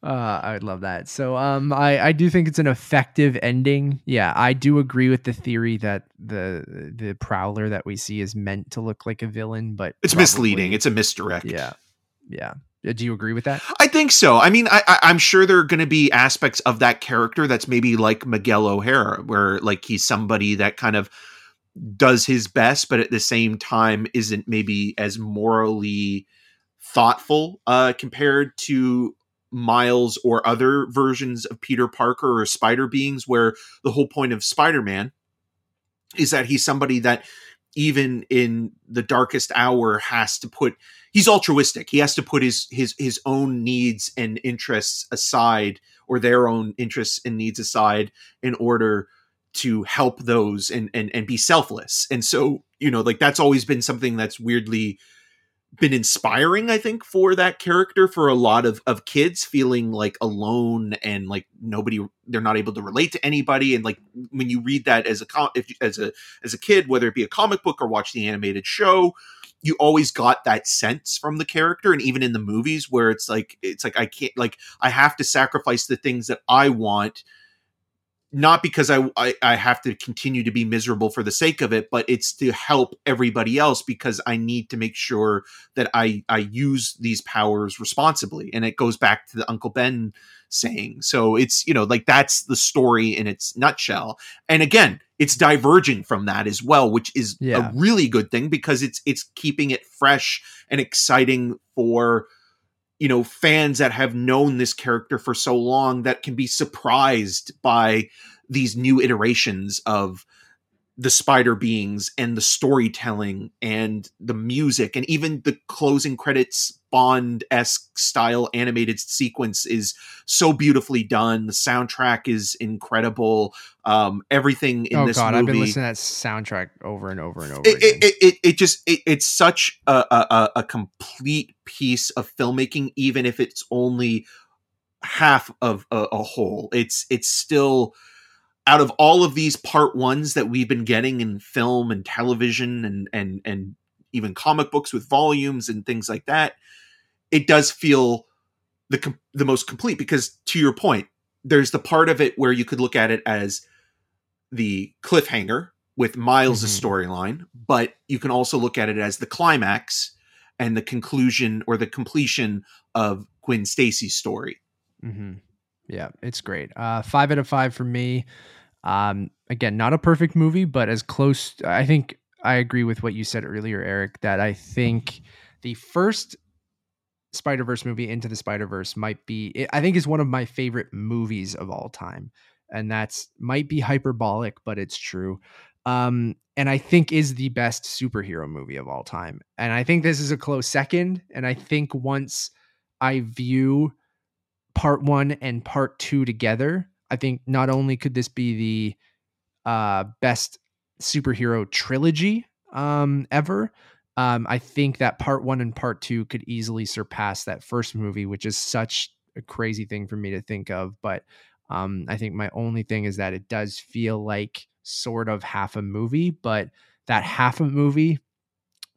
Uh, I would love that. So, um, I I do think it's an effective ending. Yeah, I do agree with the theory that the the prowler that we see is meant to look like a villain, but it's misleading. Probably- It's a misdirect. yeah, yeah. Uh, Do you agree with that? I think so. I mean, I, I, I'm sure there are going to be aspects of that character that's maybe like Miguel O'Hara, where like he's somebody that kind of does his best, but at the same time isn't maybe as morally thoughtful uh, compared to Miles or other versions of Peter Parker or Spider Beings, where the whole point of Spider Man is that he's somebody that even in the darkest hour has to put he's altruistic. He has to put his his his own needs and interests aside or their own interests and needs aside in order to help those and and and be selfless. And so you know like that's always been something that's weirdly been inspiring i think for that character for a lot of of kids feeling like alone and like nobody they're not able to relate to anybody. And like when you read that as a com- if, as a as a kid whether it be a comic book or watch the animated show you always got that sense from the character. And even in the movies where it's like it's like i can't like i have to sacrifice the things that i want not because I, I, I have to continue to be miserable for the sake of it, but it's to help everybody else because I need to make sure that I I use these powers responsibly. And it goes back to the Uncle Ben saying. So it's you know like that's the story in its nutshell. And again, it's diverging from that as well, which is Yeah. a really good thing because it's it's keeping it fresh and exciting for you know fans that have known this character for so long that can be surprised by these new iterations of the spider beings and the storytelling and the music and even the closing credits bond-esque style animated sequence is so beautifully done. The soundtrack is incredible. Um everything in oh this god, movie I've been listening to that soundtrack over and over and over it, it, it, it, just it, it's such a, a a- a complete piece of filmmaking even if it's only half of a, a whole. It's it's still out of all of these part ones that we've been getting in film and television and and and even comic books with volumes and things like that it does feel the the most complete because to your point there's the part of it where you could look at it as the cliffhanger with Miles' Mhm. storyline, but you can also look at it as the climax and the conclusion or the completion of Gwen Stacy's story. hmm Yeah, it's great. Uh, five out of five for me. Um, again, not a perfect movie, but as close. I think I agree with what you said earlier, Eric. That I think the first Spider Verse movie, Into the Spider Verse, might be. I think is one of my favorite movies of all time, and that's might be hyperbolic, but it's true. Um, and I think is the best superhero movie of all time. And I think this is a close second. And I think once I view part one and part two together, I think not only could this be the uh, best superhero trilogy um, ever, um, I think that part one and part two could easily surpass that first movie, which is such a crazy thing for me to think of. But um, I think my only thing is that it does feel like sort of half a movie, but that half a movie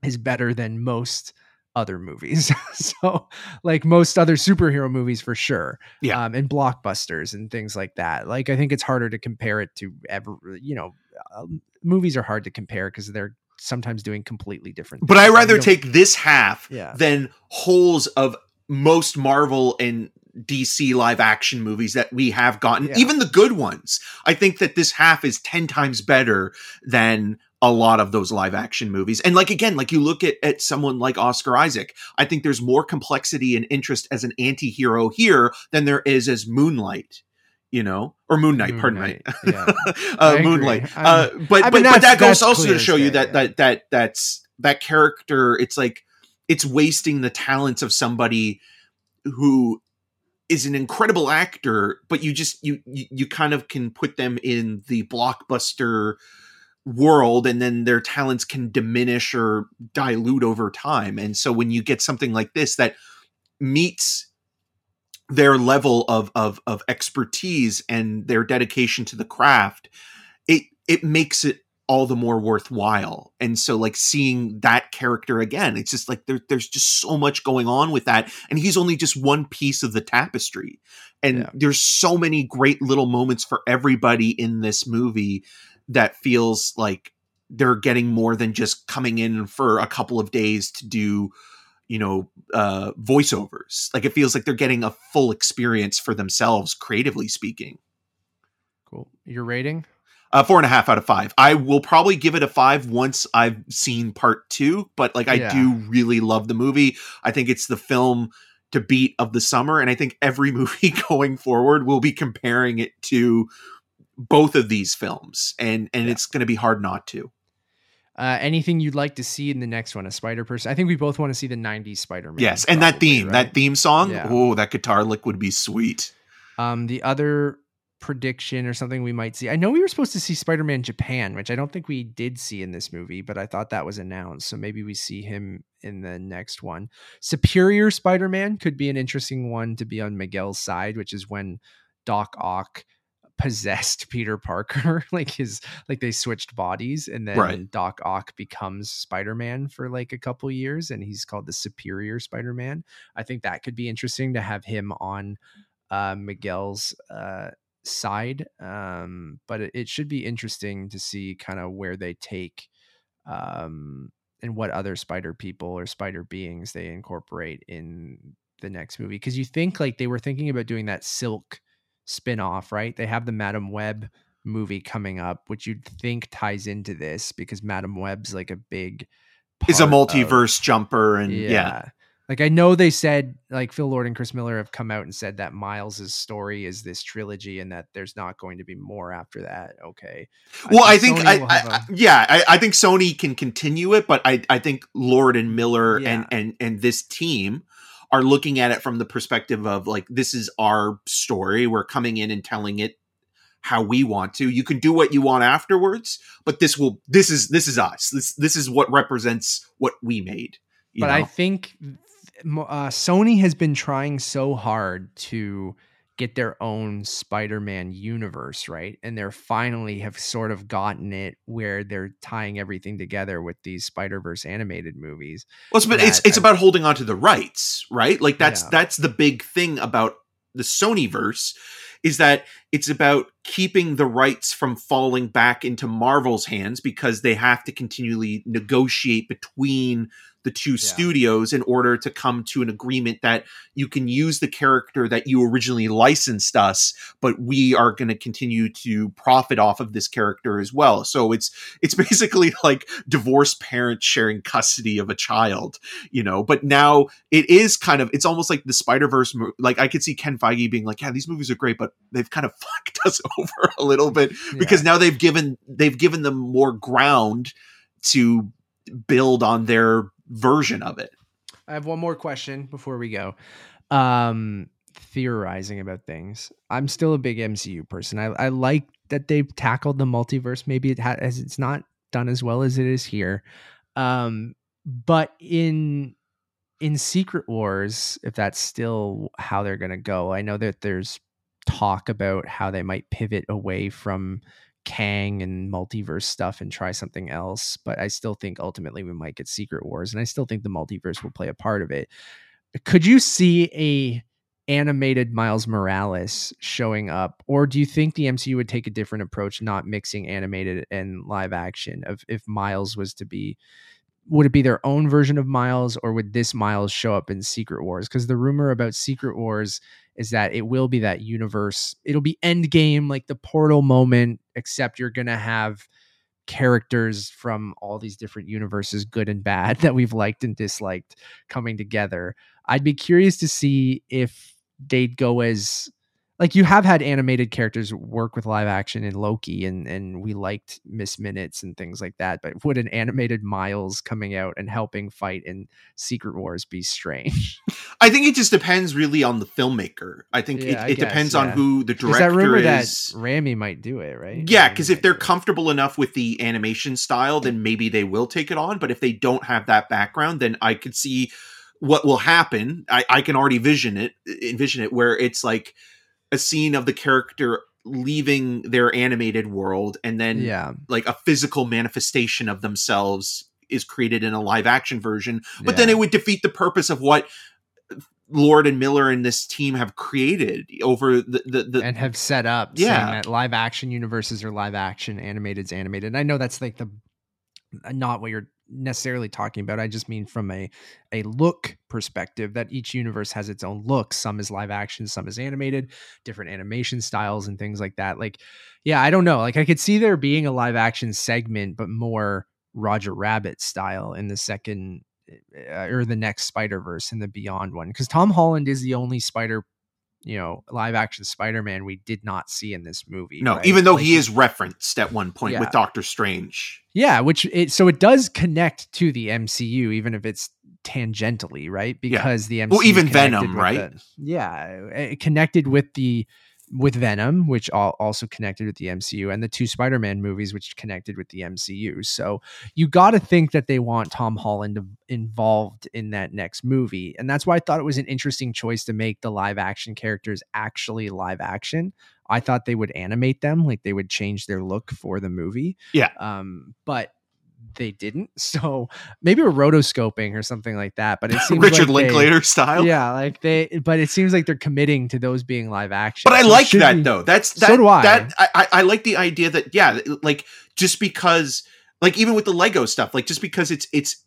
is better than most other movies. *laughs* so, like most other superhero movies for sure. Yeah. Um, and blockbusters and things like that. Like, I think it's harder to compare it to ever, you know, um, movies are hard to compare because they're sometimes doing completely different But. I rather take this half Yeah. than wholes of most Marvel and DC live action movies that we have gotten, Yeah. even the good ones. I think that this half is 10 times better than a lot of those live action movies. And like again, like you look at, at someone like Oscar Isaac, I think there's more complexity and interest as an anti-hero here than there is as Moonlight, you know, or Moon Knight, Moon pardon Knight, me. *laughs* yeah. uh, Moonlight. Uh, but I but, mean, but that's- that goes also to show you that yeah. that that that's that character. It's like it's wasting the talents of somebody who is an incredible actor, but you just you you, you kind of can put them in the blockbuster world and then their talents can diminish or dilute over time. And so when you get something like this that meets their level of of of expertise and their dedication to the craft, it it makes it all the more worthwhile. And so like seeing that character again, it's just like there, there's just so much going on with that. And he's only just one piece of the tapestry. And Yeah. there's so many great little moments for everybody in this movie that feels like they're getting more than just coming in for a couple of days to do you know uh voiceovers like it feels like they're getting a full experience for themselves creatively speaking Cool. Your rating? uh four and a half out of five i will probably give it a five once i've seen part two but like i Yeah. do really love the movie i think it's the film to beat of the summer and i think every *laughs* movie going forward will be comparing it to both of these films and and Yeah. it's going to be hard not to Uh, anything you'd like to see in the next one? A Spider Person? I think we both want to see the '90s Spider Man. yes and that theme that theme song Yeah. oh that guitar lick would be sweet Um, the other prediction or something we might see. I know we were supposed to see Spider-Man Japan, which I don't think we did see in this movie, but I thought that was announced. So maybe we see him in the next one. Superior Spider-Man could be an interesting one to be on Miguel's side, which is when Doc Ock possessed Peter Parker, *laughs* like his like they switched bodies and then Right. Doc Ock becomes Spider-Man for like a couple years and he's called the Superior Spider-Man. I think that could be interesting to have him on uh Miguel's uh side. Um but it, it should be interesting to see kind of where they take um and what other spider people or spider beings they incorporate in the next movie because you think like they were thinking about doing that silk spin-off right they have the madam web movie coming up which you'd think ties into this because madam web's like a big Is a part of- multiverse jumper, and yeah. like I know they said like Phil Lord and Chris Miller have come out and said that Miles's story is this trilogy and that there's not going to be more after that. Okay. Well, I think I, will I, I a- yeah, I, I think Sony can continue it, but I, I think Lord and Miller and and and this team are looking at it from the perspective of like this is our story. We're coming in and telling it how we want to. You can do what you want afterwards, but this will this is this is us. This this is what represents what we made. You but know? I think uh, Sony has been trying so hard to get their own Spider-Man universe, right? And they're finally have sort of gotten it where they're tying everything together with these Spider-Verse animated movies. Well, it's, but it's it's I- about holding on to the rights, right? Like that's Yeah. that's the big thing about the Sony verse is that it's about keeping the rights from falling back into Marvel's hands because they have to continually negotiate between the two studios in order to come to an agreement that you can use the character that you originally licensed us but we are going to continue to profit off of this character as well. So it's it's *laughs* basically like divorced parents sharing custody of a child you know? But now it is kind of it's almost like the spider-verse mo- like i could see ken feige being like yeah these movies are great but they've kind of *laughs* fucked us *laughs* over a little bit because now they've given they've given them more ground to build on their version of it I have one more question before we go. Um, theorizing about things. I'm still a big MCU person. I, I like that they've tackled the multiverse. Maybe it has it's not done as well as it is here. Um, but in in Secret Wars, if that's still how they're gonna go, I know that there's talk about how they might pivot away from Kang and multiverse stuff and try something else. But I still think ultimately we might get Secret Wars, and I still think the multiverse will play a part of it. Could you see a animated Miles Morales showing up, or do you think the MCU would take a different approach, not mixing animated and live action? Of if Miles was to be, would it be their own version of Miles, or would this Miles show up in Secret Wars? Because the rumor about Secret Wars is that it will be that universe. It'll be Endgame, like the Portal moment, except you're gonna have characters from all these different universes, good and bad, *laughs* that we've liked and disliked, coming together. I'd be curious to see if they'd go as like you have had animated characters work with live action in Loki and and we liked Miss Minutes and things like that. But would an animated Miles coming out and helping fight in Secret Wars be strange? *laughs* i think it just depends really on the filmmaker i think Yeah, I it, it guess, depends yeah. on who the director rumor is that Raimi might do it, right? Yeah, because if they're comfortable enough with the animation style, then maybe they will take it on. But if they don't have that background, then I could see what will happen. I, I can already vision it, envision it, where it's like a scene of the character leaving their animated world, and then yeah, like a physical manifestation of themselves is created in a live action version. But then it would defeat the purpose of what Lord and Miller and this team have created over the the, the and have set up Yeah. that live action universes are live action, animated's animated. And I know that's like the not what you're necessarily talking about. I just mean from a a look perspective that each universe has its own look. Some is live action, some is animated, different animation styles and things like that. Like, yeah, I don't know. Like I could see there being a live action segment, but more Roger Rabbit style in the second uh, or the next Spider Verse and the Beyond one, because Tom Holland is the only Spider, you know, live action Spider Man we did not see in this movie. no, right? even though Like, he is referenced at one point Yeah. with Doctor Strange. yeah, which it so it does connect to the MCU, even if it's tangentially, right? Because the MCU Well, even Venom, right? the- yeah, it connected with the with Venom, which all, also connected with the MCU, and the two Spider Man movies, which connected with the MCU. So you got to think that they want Tom Holland involved in that next movie. And that's why I thought it was an interesting choice to make the live action characters actually live action. I thought they would animate them, like they would change their look for the movie. Yeah. Um, but they didn't. *laughs* So maybe we're rotoscoping or something like that. But it *laughs* seems Richard like they- Linklater style. yeah, like they, but it seems like they're committing to those being live action. But I So like that be- though. That's that. So do I. That I, I I like the idea that yeah, like just because like even with the Lego stuff, like just because it's it's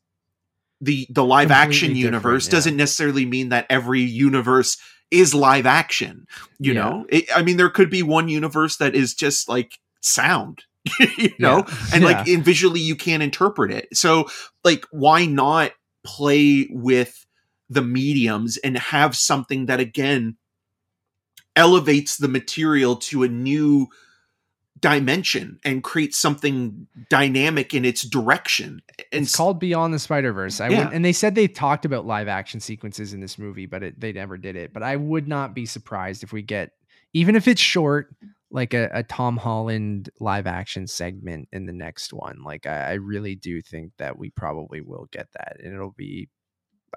the the live action universe yeah. doesn't necessarily mean that every universe is live action. You Yeah. know, it, I mean, there could be one universe that is just like sound. *laughs* you know, Yeah. and Yeah. like in visually you can't interpret it. So like why not play with the mediums and have something that again elevates the material to a new dimension and creates something dynamic in its direction. And it's called Beyond the Spider Verse. I Yeah. would, and they said they talked about live action sequences in this movie, but it, they never did it. But I would not be surprised if we get, even if it's short, like a, a Tom Holland live action segment in the next one. Like I, I really do think that we probably will get that, and it'll be.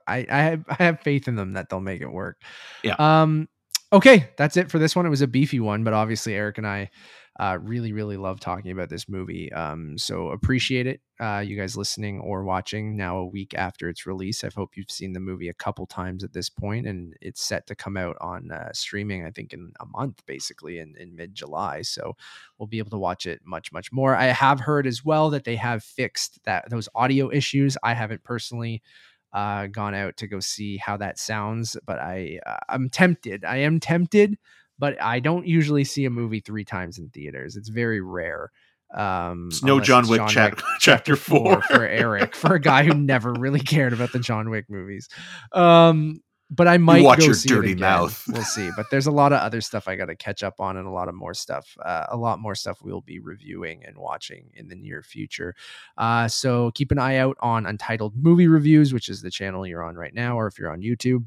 I I have, I have faith in them that they'll make it work. Yeah. Um. Okay, that's it for this one. It was a beefy one, but obviously Eric and I uh, really, really love talking about this movie. Um, so appreciate it, uh, you guys listening or watching now a week after its release. I hope you've seen the movie a couple times at this point, and it's set to come out on uh, streaming. I think in a month, basically in, in mid July. So we'll be able to watch it much, much more. I have heard as well that they have fixed that those audio issues. I haven't personally uh, gone out to go see how that sounds, but I uh, I'm tempted. I am tempted but I don't usually see a movie three times in theaters. It's very rare. Um, It's no unless John Wick chap- *laughs* chapter *laughs* four. for Eric, for a guy who never really cared about the John Wick movies. Um, but I might watch go your dirty mouth. *laughs* We'll see. But there's a lot of other stuff I got to catch up on, and a lot of more stuff. Uh, a lot more stuff we'll be reviewing and watching in the near future. Uh, so keep an eye out on Untitled Movie Reviews, which is the channel you're on right now, or if you're on YouTube.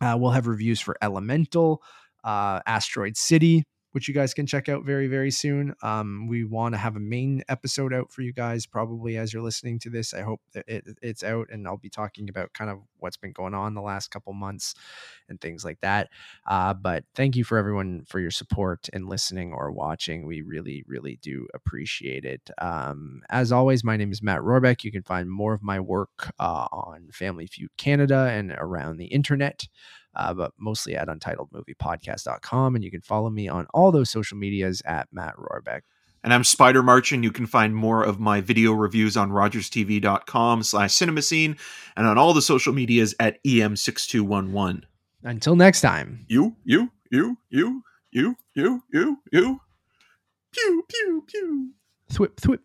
Uh, we'll have reviews for Elemental, uh, Asteroid City, which you guys can check out very, very soon. Um, we want to have a main episode out for you guys probably as you're listening to this. I hope that it, it's out and I'll be talking about kind of what's been going on the last couple months and things like that. Uh, but thank you for everyone for your support and listening or watching. We really, really do appreciate it. Um, as always, my name is Matt Rohrbeck. You can find more of my work uh, on Family Feud Canada and around the internet uh, but mostly at untitledmoviepodcast.com. And you can follow me on all those social medias at Matt Rohrbeck. And I'm Spider March, and you can find more of my video reviews on rogerstv.com slash cinemascene and on all the social medias at E EM6211. Until next time. You, you, you, you, you, you, you, you. Pew, pew, pew. Thwip, thwip.